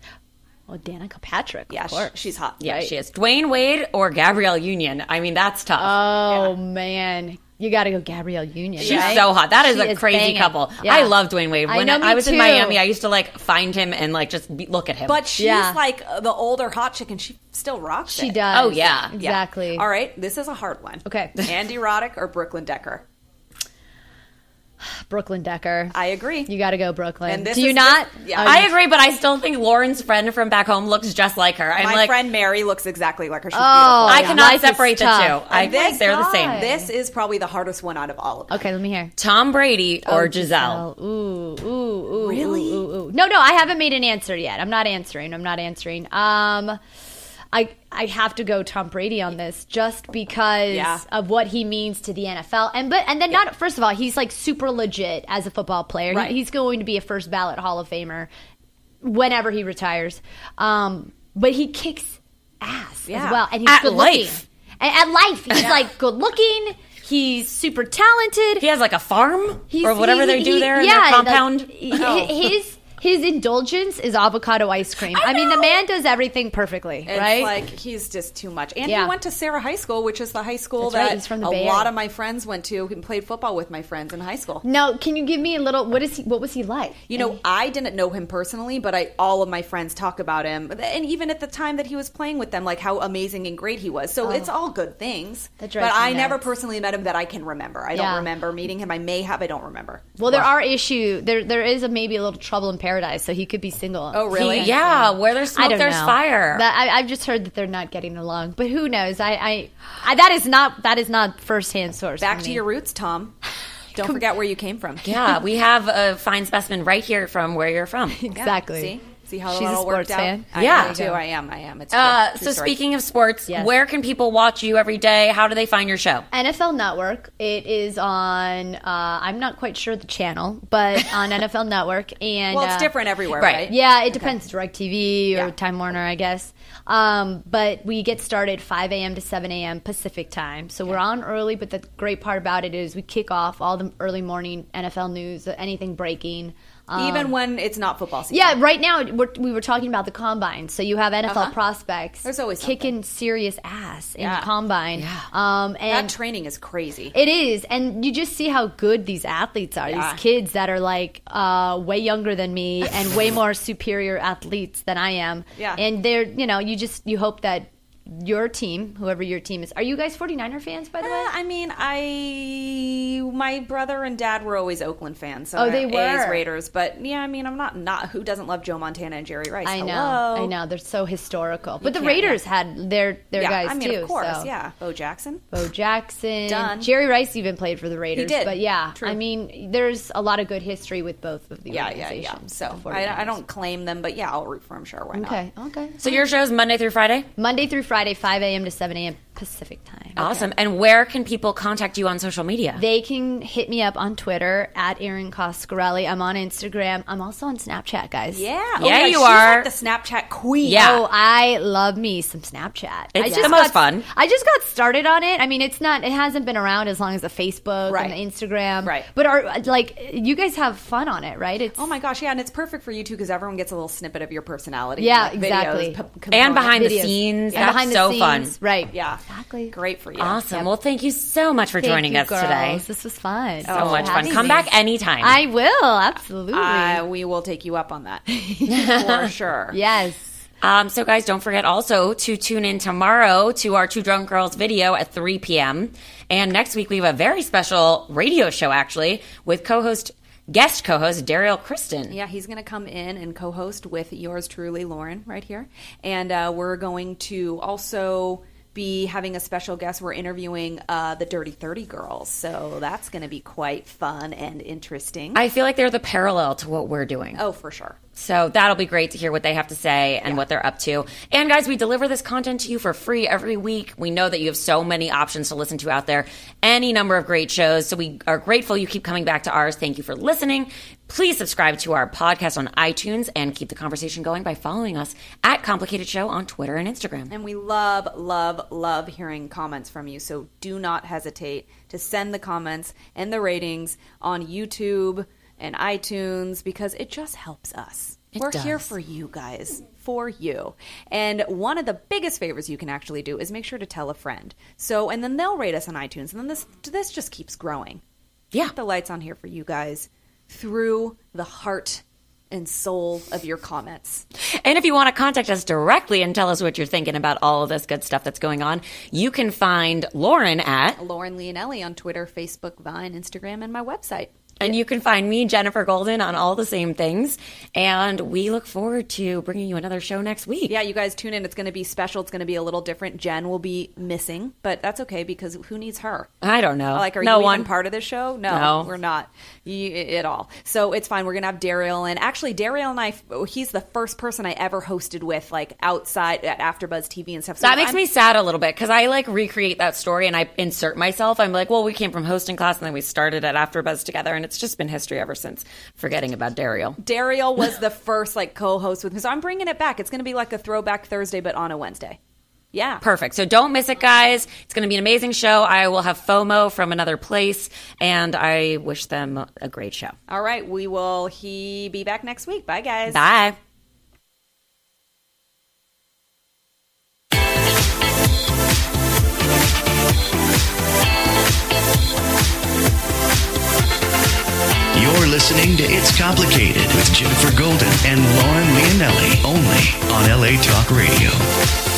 [SPEAKER 3] Oh, Danica Patrick.
[SPEAKER 2] Yeah,
[SPEAKER 3] course.
[SPEAKER 2] she's hot.
[SPEAKER 1] Yeah,
[SPEAKER 3] Right.
[SPEAKER 1] she is. Dwyane Wade or Gabrielle Union? I mean, that's tough.
[SPEAKER 3] Oh man, you got to go Gabrielle Union.
[SPEAKER 1] She's
[SPEAKER 3] right?
[SPEAKER 1] so hot. That is
[SPEAKER 3] She
[SPEAKER 1] a crazy
[SPEAKER 3] banging.
[SPEAKER 1] couple.
[SPEAKER 3] Yeah.
[SPEAKER 1] I love Dwyane Wade.
[SPEAKER 3] I
[SPEAKER 1] When I,
[SPEAKER 3] me
[SPEAKER 1] was in. Miami, I used to like find him and like just be, look at him.
[SPEAKER 2] But she's
[SPEAKER 3] Yeah.
[SPEAKER 2] like the older hot chick, and she still rocks
[SPEAKER 3] She
[SPEAKER 2] it.
[SPEAKER 3] does.
[SPEAKER 1] Oh, oh yeah.
[SPEAKER 2] Yeah.
[SPEAKER 3] exactly.
[SPEAKER 2] All right, this is a hard one.
[SPEAKER 3] Okay.
[SPEAKER 2] Andy Roddick or Brooklyn Decker?
[SPEAKER 3] Brooklyn Decker.
[SPEAKER 2] I agree.
[SPEAKER 3] You got to go Brooklyn.
[SPEAKER 2] And this
[SPEAKER 3] Do you not?
[SPEAKER 2] just- yeah.
[SPEAKER 3] Oh,
[SPEAKER 1] I agree, but I still think Lauren's friend from back home looks just like her. I'm
[SPEAKER 2] My
[SPEAKER 1] like,
[SPEAKER 2] friend Mary looks exactly like her. She's
[SPEAKER 3] Oh,
[SPEAKER 1] I
[SPEAKER 2] beautiful.
[SPEAKER 1] cannot
[SPEAKER 3] Life
[SPEAKER 1] separate the two. I
[SPEAKER 2] this-
[SPEAKER 1] think they're the same.
[SPEAKER 2] This is probably the hardest one out of all of them.
[SPEAKER 3] Okay, let me hear.
[SPEAKER 1] Tom Brady or
[SPEAKER 3] Oh,
[SPEAKER 1] Gisele.
[SPEAKER 3] Ooh, ooh, ooh.
[SPEAKER 2] Really?
[SPEAKER 3] Ooh, ooh, ooh. No, no, I haven't made an answer yet. I'm not answering. I'm not answering. Um, I I have to go Tom Brady on this just because
[SPEAKER 2] Yeah.
[SPEAKER 3] of what he means to the NFL. And but and then not first of all, he's like super legit as a football player. He- he's going to be a first ballot Hall of Famer whenever he retires. Um, but he kicks ass
[SPEAKER 2] Yeah.
[SPEAKER 3] as well, and he's
[SPEAKER 1] At
[SPEAKER 3] good
[SPEAKER 1] life.
[SPEAKER 3] looking. And at life, he's like good looking. He's super talented.
[SPEAKER 1] He has like a farm
[SPEAKER 3] He's-
[SPEAKER 1] or whatever
[SPEAKER 3] he-
[SPEAKER 1] they do
[SPEAKER 3] he-
[SPEAKER 1] there in
[SPEAKER 3] yeah,
[SPEAKER 1] their compound.
[SPEAKER 3] like, he- his his indulgence is avocado ice cream. I, mean, the man does everything perfectly,
[SPEAKER 2] It's
[SPEAKER 3] right?
[SPEAKER 2] like he's just too much. And
[SPEAKER 3] Yeah.
[SPEAKER 2] he went to Serra High School, which is the high school
[SPEAKER 3] That's
[SPEAKER 2] that
[SPEAKER 3] the
[SPEAKER 2] a
[SPEAKER 3] Bay
[SPEAKER 2] lot of my friends went to and played football with my friends in high school.
[SPEAKER 3] now, can you give me a little? What is he? What was he like?
[SPEAKER 2] You know, I didn't know him personally, but I all of my friends talk about him, and even at the time that he was playing with them, like how amazing and great he was. So it's oh. all good things. But I never personally met him that I can remember. I
[SPEAKER 3] Yeah.
[SPEAKER 2] don't remember meeting him. I may have. I don't remember.
[SPEAKER 3] Well, there are issue. There, there is a maybe a little trouble in paradise, so he could be single.
[SPEAKER 2] Oh, really?
[SPEAKER 1] He- yeah, where there's smoke, there's
[SPEAKER 3] know.
[SPEAKER 1] fire.
[SPEAKER 3] That, I, I've just heard that they're not getting along, but who knows? I, I, I that is not that is not firsthand source.
[SPEAKER 2] Back to
[SPEAKER 3] me.
[SPEAKER 2] your roots, Tom. Don't forget where you came from.
[SPEAKER 1] yeah, we have a fine specimen right here from where you're from.
[SPEAKER 2] Yeah,
[SPEAKER 3] exactly.
[SPEAKER 2] See, see how
[SPEAKER 3] She's
[SPEAKER 2] that
[SPEAKER 3] a
[SPEAKER 2] all worked
[SPEAKER 3] sports
[SPEAKER 2] out.
[SPEAKER 3] fan.
[SPEAKER 2] I
[SPEAKER 1] Yeah.
[SPEAKER 2] am too. I am. I am. It's
[SPEAKER 1] Uh,
[SPEAKER 2] true. True
[SPEAKER 1] so
[SPEAKER 2] story.
[SPEAKER 1] speaking of sports,
[SPEAKER 3] Yes.
[SPEAKER 1] where can people watch you every day? How do they find your show?
[SPEAKER 3] NFL Network. It is on. Uh, I'm not quite sure the channel, but on NFL Network. And
[SPEAKER 2] well, it's
[SPEAKER 3] uh,
[SPEAKER 2] different everywhere,
[SPEAKER 1] right.
[SPEAKER 2] right?
[SPEAKER 3] Yeah, it depends. DirecTV or
[SPEAKER 2] Yeah.
[SPEAKER 3] Time Warner, I guess. Um, but we get started 5 a.m. to 7 a.m. Pacific time. So we're on early, but the great part about it is we kick off all the early morning NFL news, anything breaking. Um,
[SPEAKER 2] Even when it's not football season.
[SPEAKER 3] yeah, right now we're, we were talking about the combine. So you have NFL
[SPEAKER 2] Uh-huh.
[SPEAKER 3] prospects
[SPEAKER 2] There's always
[SPEAKER 3] kicking serious ass in
[SPEAKER 2] Yeah.
[SPEAKER 3] the combine. Um,
[SPEAKER 2] That
[SPEAKER 3] and
[SPEAKER 2] training is crazy.
[SPEAKER 3] it is, and you just see how good these athletes are.
[SPEAKER 2] Yeah.
[SPEAKER 3] These kids that are like uh, way younger than me and way more superior athletes than I am.
[SPEAKER 2] Yeah.
[SPEAKER 3] and they're you know you just you hope that your team, whoever your team is, are you guys 49er fans by the way?
[SPEAKER 2] Uh, I mean, I my brother and dad were always Oakland fans. So
[SPEAKER 3] Oh, they
[SPEAKER 2] A's
[SPEAKER 3] were.
[SPEAKER 2] Raiders, but yeah, I mean, I'm not not who doesn't love Joe Montana and Jerry Rice.
[SPEAKER 3] I know, I know, they're so historical. But the Raiders
[SPEAKER 2] yeah.
[SPEAKER 3] had their their
[SPEAKER 2] Yeah,
[SPEAKER 3] guys
[SPEAKER 2] I mean,
[SPEAKER 3] too.
[SPEAKER 2] of course,
[SPEAKER 3] so.
[SPEAKER 2] yeah. Bo Jackson.
[SPEAKER 3] Bo Jackson,
[SPEAKER 2] Done.
[SPEAKER 3] Jerry Rice even played for the Raiders.
[SPEAKER 2] He did.
[SPEAKER 3] But yeah,
[SPEAKER 2] True.
[SPEAKER 3] I mean, there's a lot of good history with both of the
[SPEAKER 2] Yeah, yeah,
[SPEAKER 3] organizations.
[SPEAKER 2] yeah. So
[SPEAKER 3] the
[SPEAKER 2] I, I don't claim them, but yeah, I'll root for them. Sure, why not?
[SPEAKER 3] Okay, okay.
[SPEAKER 1] So your show's Monday through Friday?
[SPEAKER 3] Monday through Friday, 5 a.m. to 7 a.m. Pacific time.
[SPEAKER 1] Awesome. And where can people contact you on social media?
[SPEAKER 3] They can hit me up on Twitter at Erin Coscarelli. I'm on Instagram. I'm also on Snapchat, guys.
[SPEAKER 2] Yeah,
[SPEAKER 1] Yeah, oh you
[SPEAKER 2] she's
[SPEAKER 1] are.
[SPEAKER 2] like the Snapchat queen.
[SPEAKER 1] Oh, yeah.
[SPEAKER 3] Oh, I love me some Snapchat. I
[SPEAKER 1] It's
[SPEAKER 3] just
[SPEAKER 1] the most
[SPEAKER 3] got-
[SPEAKER 1] fun.
[SPEAKER 3] I just got started on it. I mean, it's not. It hasn't been around as long as the Facebook
[SPEAKER 2] Right.
[SPEAKER 3] and the Instagram.
[SPEAKER 2] Right.
[SPEAKER 3] But are like you guys have fun on it, right? It's
[SPEAKER 2] Oh my gosh, yeah, and it's perfect for you too because everyone gets a little snippet of your personality.
[SPEAKER 3] Yeah,
[SPEAKER 2] like videos,
[SPEAKER 3] exactly.
[SPEAKER 2] p-
[SPEAKER 1] and
[SPEAKER 2] component.
[SPEAKER 1] behind the
[SPEAKER 3] videos.
[SPEAKER 1] scenes.
[SPEAKER 3] And
[SPEAKER 1] That's
[SPEAKER 3] behind the
[SPEAKER 1] so
[SPEAKER 3] scenes,
[SPEAKER 1] fun.
[SPEAKER 3] right?
[SPEAKER 2] Yeah,
[SPEAKER 3] exactly.
[SPEAKER 2] Great for you.
[SPEAKER 1] Awesome.
[SPEAKER 3] Yep.
[SPEAKER 1] Well, thank you so much for
[SPEAKER 3] Thank
[SPEAKER 1] joining
[SPEAKER 3] you,
[SPEAKER 1] us
[SPEAKER 3] girls.
[SPEAKER 1] today.
[SPEAKER 3] This was fun.
[SPEAKER 1] So much fun. Come
[SPEAKER 3] me.
[SPEAKER 1] back anytime.
[SPEAKER 3] I will absolutely.
[SPEAKER 2] Uh, we will take you up on that for sure.
[SPEAKER 3] yes.
[SPEAKER 1] Um, so, guys, don't forget also to tune in tomorrow to our Two Drunk Girls video at 3 p.m. And next week, we have a very special radio show, actually, with co host, guest co host, Daryl Kristen.
[SPEAKER 2] Yeah, he's going to come in and co-host with yours truly, Lauren, right here, and uh, we're going to also be having a special guest. We're interviewing uh, the Dirty Thirty girls, so that's going to be quite fun and interesting.
[SPEAKER 1] I feel like they're the parallel to what we're doing.
[SPEAKER 2] oh, for sure.
[SPEAKER 1] So that'll be great to hear what they have to say and what they're up to. And guys, we deliver this content to you for free every week. We know that you have so many options to listen to out there, any number of great shows. So we are grateful you keep coming back to ours. Thank you for listening. Please subscribe to our podcast on iTunes and keep the conversation going by following us at Complicated Show on Twitter and Instagram.
[SPEAKER 2] And we love, love, love hearing comments from you. So do not hesitate to send the comments and the ratings on YouTube and iTunes because it just helps us.
[SPEAKER 1] It
[SPEAKER 2] We're here for you guys, for you. And one of the biggest favors you can actually do is make sure to tell a friend. So, and then they'll rate us on iTunes, and then this this just keeps growing.
[SPEAKER 1] Yeah.
[SPEAKER 2] Keep the lights on here for you guys through the heart and soul of your comments.
[SPEAKER 1] And if you want to contact us directly and tell us what you're thinking about all of this good stuff that's going on, you can find Lauren at
[SPEAKER 2] Lauren Leonelli on Twitter, Facebook, Vine, Instagram, and my website.
[SPEAKER 1] And you can find me, Jennifer Golden, on all the same things. And we look forward to bringing you another show next week.
[SPEAKER 2] Yeah, you guys tune in. It's going to be special. It's going to be a little different. Jen will be missing, but that's okay because who needs her?
[SPEAKER 1] I don't know.
[SPEAKER 2] Like, are
[SPEAKER 1] no
[SPEAKER 2] you
[SPEAKER 1] one.
[SPEAKER 2] even part of this show? No,
[SPEAKER 1] No.
[SPEAKER 2] we're not at all. So it's fine. We're gonna have Daryl, and actually, Daryl and I, he's the first person I ever hosted with, like outside at AfterBuzz TV and stuff. So
[SPEAKER 1] that makes
[SPEAKER 2] I'm-
[SPEAKER 1] me sad a little bit because I like recreate that story and I insert myself. I'm like, well, we came from hosting class and then we started at AfterBuzz together, and it's just been history ever since. Forgetting about Daryl.
[SPEAKER 2] Daryl was the first like co-host with me, so I'm bringing it back. It's going to be like a throwback Thursday, but on a Wednesday. Yeah.
[SPEAKER 1] Perfect. So don't miss it, guys. It's going to be an amazing show. I will have FOMO from another place, and I wish them a great show.
[SPEAKER 2] All right. We will he be back next week. Bye, guys.
[SPEAKER 1] Bye.
[SPEAKER 4] You're listening to It's Complicated with Jennifer Golden and Lauren Leonelli only on LA Talk Radio.